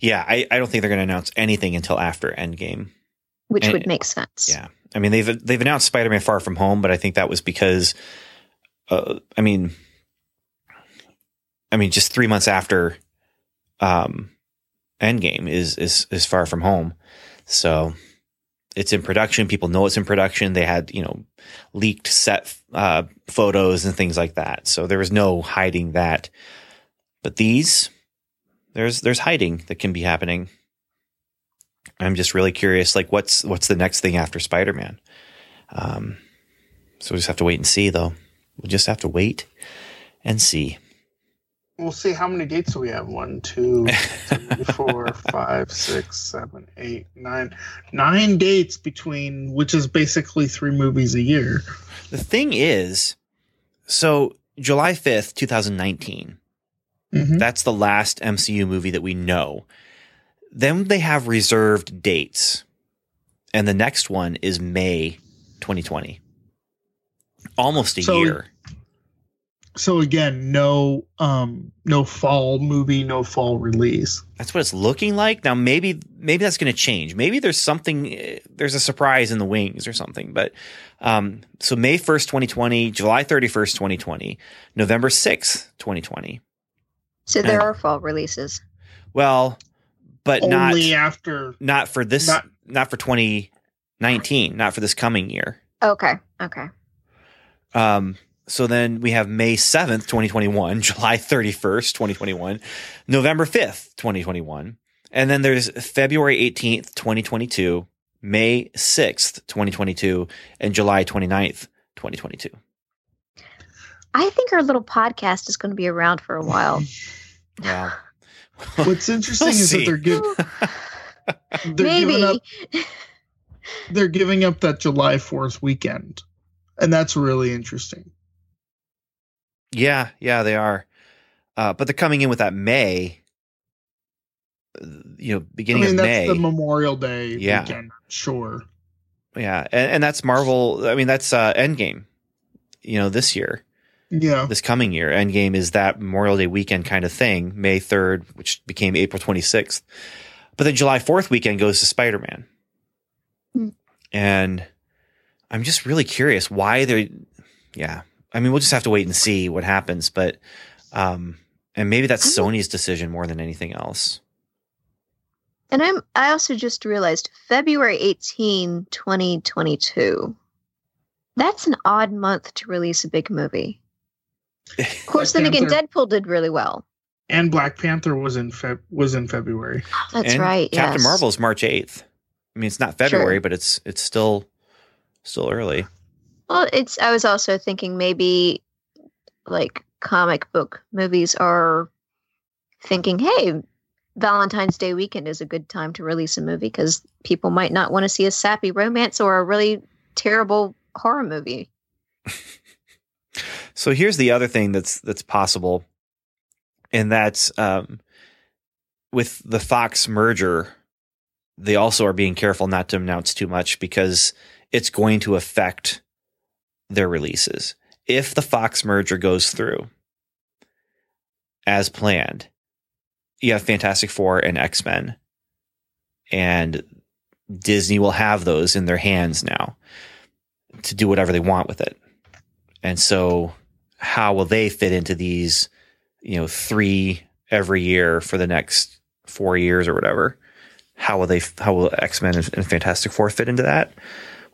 Yeah, I, I don't think they're going to announce anything until after Endgame. which And- would make sense. Yeah, I mean they've they've announced Spider-Man: Far From Home, but I think that was because, uh, I mean, I mean, just three months after, um, Endgame is is is Far From Home, so it's in production. People know it's in production. They had you know leaked set uh, photos and things like that, so there was no hiding that. But these, there's there's hiding that can be happening. I'm just really curious, like what's what's the next thing after Spider Man? Um, so we just have to wait and see, though. We'll just have to wait and see. We'll see how many dates do we have. One, two, three, four, five, six, seven, eight, nine. Nine dates between, which is basically three movies a year. The thing is, so July 5th, 2019, Mhm. that's the last MCU movie that we know. Then they have reserved dates. And the next one is May 2020. Almost a So- year. So again, no, um, no fall movie, no fall release. That's what it's looking like. Now maybe maybe that's going to change. Maybe there's something eh, there's a surprise in the wings or something. But um so May 1st, 2020, July 31st, 2020, November 6th, 2020. So there And- are fall releases. Well, but not Only after. not for this not- not, for 2019, not for this coming year. Okay. Okay. Um so then we have May 7th, 2021, July 31st, 2021, November 5th, 2021. And then there's February 18th, 2022, May 6th, 2022, and July 29th, 2022. I think our little podcast is going to be around for a while. Wow. What's interesting We'll is see. that they're, give, they're Maybe. giving up. They're giving up that July Fourth weekend, and that's really interesting. Yeah, yeah, they are. Uh, but they're coming in with that May, you know, beginning I mean, of that's May. the Memorial Day Yeah. weekend. Sure. yeah, and, and that's Marvel. I mean, that's uh, Endgame. You know, this year, Yeah. this coming year, Endgame is that Memorial Day weekend kind of thing. May third, which became April twenty sixth, but then July fourth weekend goes to Spider Man, Hmm. and I'm just really curious why they're. Yeah, I mean, we'll just have to wait and see what happens, but um, and maybe that's I'm Sony's decision more than anything else. And I'm I also just realized February 18, 2022. That's an odd month to release a big movie. Of course, Black then again, Deadpool did really well. And Black Panther was in Feb- was in February. That's and right. Captain yes. Marvel is March eighth. I mean, it's not February, Sure. but it's it's still still early. Well, it's. I was also thinking maybe like comic book movies are thinking, hey, Valentine's Day weekend is a good time to release a movie because people might not want to see a sappy romance or a really terrible horror movie. So here's the other thing that's that's possible, and that's um, with the Fox merger. They also are being careful not to announce too much because it's going to affect their releases. If the Fox merger goes through as planned, you have Fantastic Four and X Men, and Disney will have those in their hands now to do whatever they want with it. And so, how will they fit into these, you know, three every year for the next four years or whatever? How will they? How will X Men and Fantastic Four fit into that?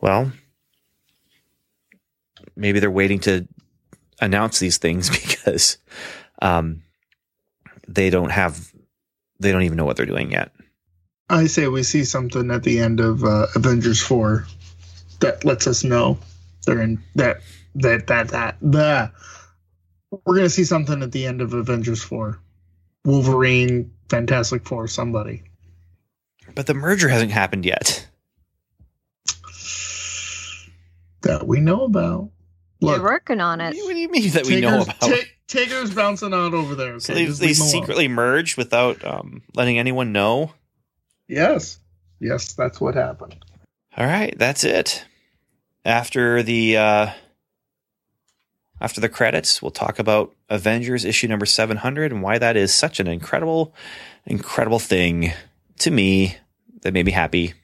Well, maybe they're waiting to announce these things because um, they don't have, they don't even know what they're doing yet. I say we see something at the end of uh, Avengers four that lets us know they're in that that that that the we're gonna see something at the end of Avengers four. Wolverine, Fantastic Four, somebody. But the merger hasn't happened yet. That we know about. They're working on it. What do you mean that we know about? Ti- Tigger's bouncing out over there. so they, they leave him alone. secretly merged without um, letting anyone know. Yes. Yes, that's what happened. All right, that's it. After the uh, After the credits, we'll talk about Avengers issue number 700 and why that is such an incredible, incredible thing to me that made me happy.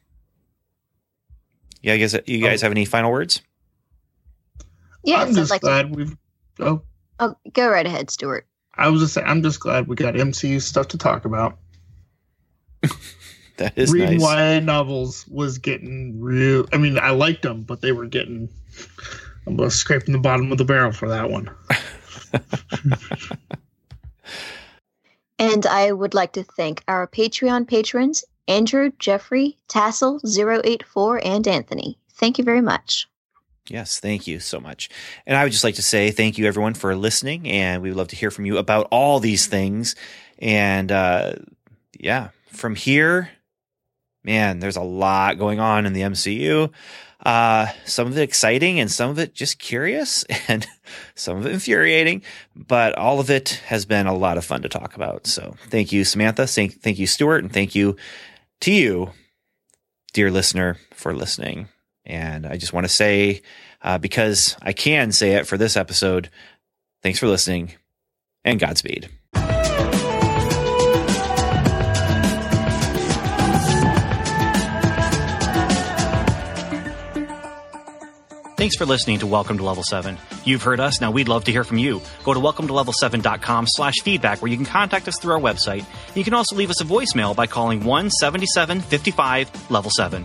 Yeah, you guys, you guys have any final words? Yeah, I'm sounds just like glad we've. Oh, oh, go right ahead, Stuart. I was just saying, I'm just glad we got MCU stuff to talk about. That is Reading nice. YA novels was getting real. I mean, I liked them, but they were getting. I'm uh, scraping the bottom of the barrel for that one. And I would like to thank our Patreon patrons, Andrew, Jeffrey, Tassel, 084, and Anthony. Thank you very much. Yes, thank you so much. And I would just like to say thank you everyone for listening and we would love to hear from you about all these things. And uh yeah, from here, man, there's a lot going on in the MCU. Uh some of it exciting and some of it just curious and some of it infuriating, but all of it has been a lot of fun to talk about. So, thank you Samantha, thank thank you Stuart, and thank you to you dear listener for listening. And I just want to say, uh, because I can say it for this episode, thanks for listening and Godspeed. Thanks for listening to Welcome to Level 7. You've heard us, now we'd love to hear from you. Go to welcometolevel7.com slash feedback where you can contact us through our website. You can also leave us a voicemail by calling 17755 level 7.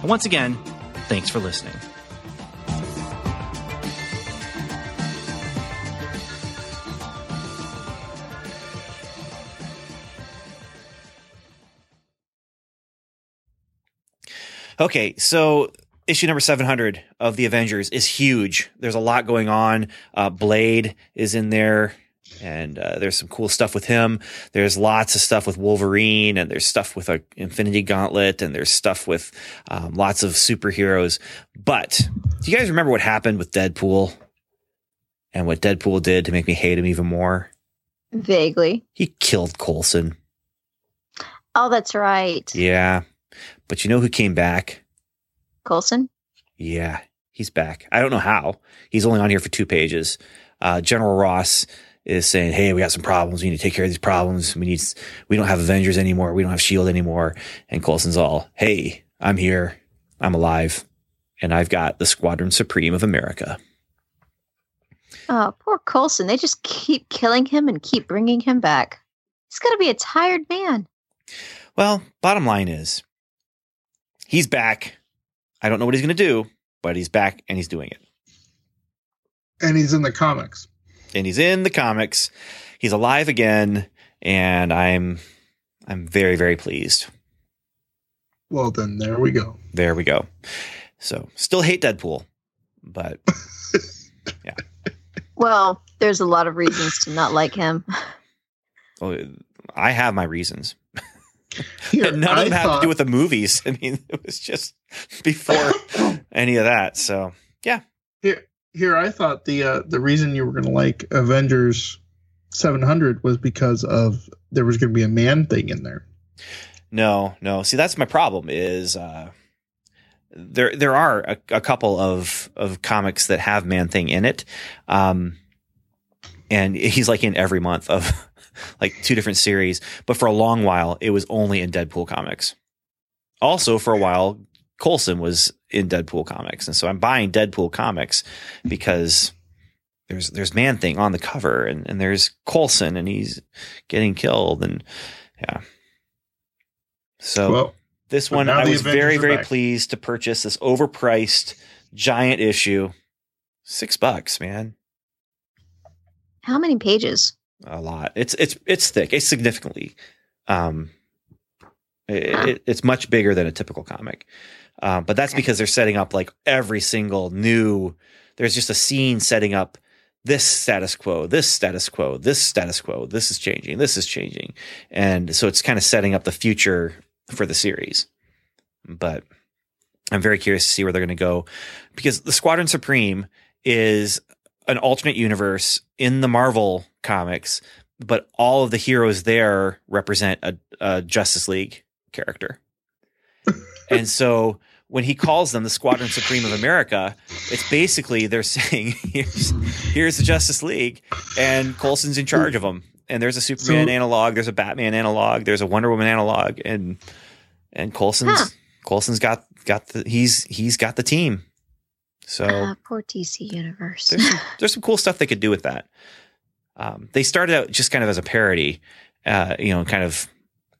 And once again, thanks for listening. Okay, so issue number 700 of the Avengers is huge. There's a lot going on. Uh, Blade is in there, and uh, there's some cool stuff with him. There's lots of stuff with Wolverine, and there's stuff with a Infinity Gauntlet, and there's stuff with um, lots of superheroes. But do you guys remember what happened with Deadpool? And what Deadpool did to make me hate him even more? Vaguely. He killed Coulson. Oh, that's right. Yeah. But you know who came back? Coulson? Yeah, he's back. I don't know how. He's only on here for two pages. Uh, General Ross is saying, "Hey, we got some problems. We need to take care of these problems. We need. We don't have Avengers anymore. We don't have Shield anymore." And Coulson's all, "Hey, I'm here. I'm alive, and I've got the Squadron Supreme of America." Oh, poor Coulson. They just keep killing him and keep bringing him back. He's got to be a tired man. Well, bottom line is, he's back. I don't know what he's going to do, but he's back and he's doing it. And he's in the comics. And he's in the comics. He's alive again, and I'm I'm very very pleased. Well, then there we go. There we go. So still hate Deadpool, but yeah. Well, there's a lot of reasons to not like him. oh, I have my reasons. Here, And none of them I have to do with the movies. I mean, it was just before any of that. So yeah. Here, I thought the uh, the reason you were going to like Avengers 700 was because of there was going to be a man thing in there. no, no. See, that's my problem. Is uh, there there are a, a couple of of comics that have Man Thing in it, um, and he's like in every month of like two different series. But for a long while, it was only in Deadpool comics. Also, for a while, Coulson was in Deadpool comics, and so I'm buying Deadpool comics because there's there's Man Thing on the cover, and, and there's Coulson, and he's getting killed, and yeah. So well, this one, I was very, very back. pleased to purchase this overpriced giant issue. Six bucks, man. How many pages? A lot. It's it's it's thick. It's significantly. Um, it, it- it's much bigger than a typical comic, um, but that's Okay. because they're setting up like every single new there's just a scene setting up this status quo, this status quo, this status quo, this is changing, this is changing. And so it's kind of setting up the future for the series. But I'm very curious to see where they're going to go because the Squadron Supreme is an alternate universe in the Marvel comics, but all of the heroes there represent a, a Justice League character. and so when he calls them the Squadron Supreme of America, it's basically they're saying here's here's the Justice League, and Coulson's in charge of them. And there's a Superman So- analog, there's a Batman analog, there's a Wonder Woman analog, and and Coulson's Huh. Coulson's got got the he's he's got the team. So Ah, poor DC Universe. there's some, there's some cool stuff they could do with that. Um, they started out just kind of as a parody, uh, you know, kind of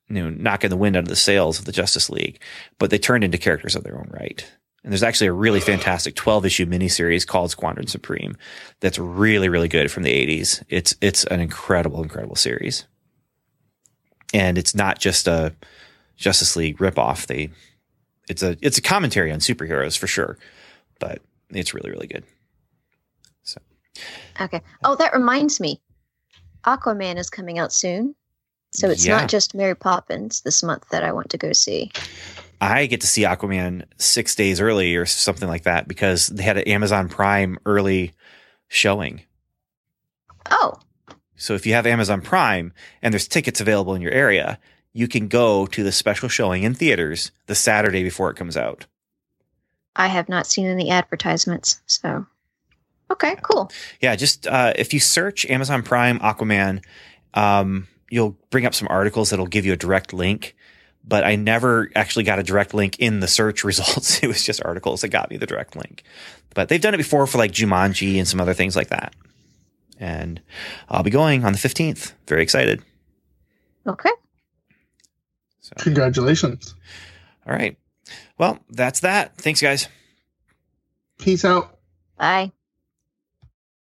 you know knocking the wind out of the sails of the Justice League, but they turned into characters of their own right. And there's actually a really fantastic 12 issue miniseries called Squadron Supreme that's really really good from the 80s. It's it's an incredible incredible series, and it's not just a Justice League ripoff. They it's a it's a commentary on superheroes for sure, but it's really really good. So, okay. Oh, that reminds me. Aquaman is coming out soon. So it's Yeah. not just Mary Poppins this month that I want to go see. I get to see Aquaman six days early or something like that because they had an Amazon Prime early showing. Oh, So if you have Amazon Prime and there's tickets available in your area, you can go to the special showing in theaters the Saturday before it comes out. I have not seen any advertisements. So, okay, cool. Yeah, just uh, if you search Amazon Prime Aquaman, um, you'll bring up some articles that'll give you a direct link. But I never actually got a direct link in the search results. It was just articles that got me the direct link. But they've done it before for like Jumanji and some other things like that. And I'll be going on the 15th. Very excited. Okay. So, Congratulations. all right. Well, that's that. Thanks, guys. Peace out. Bye.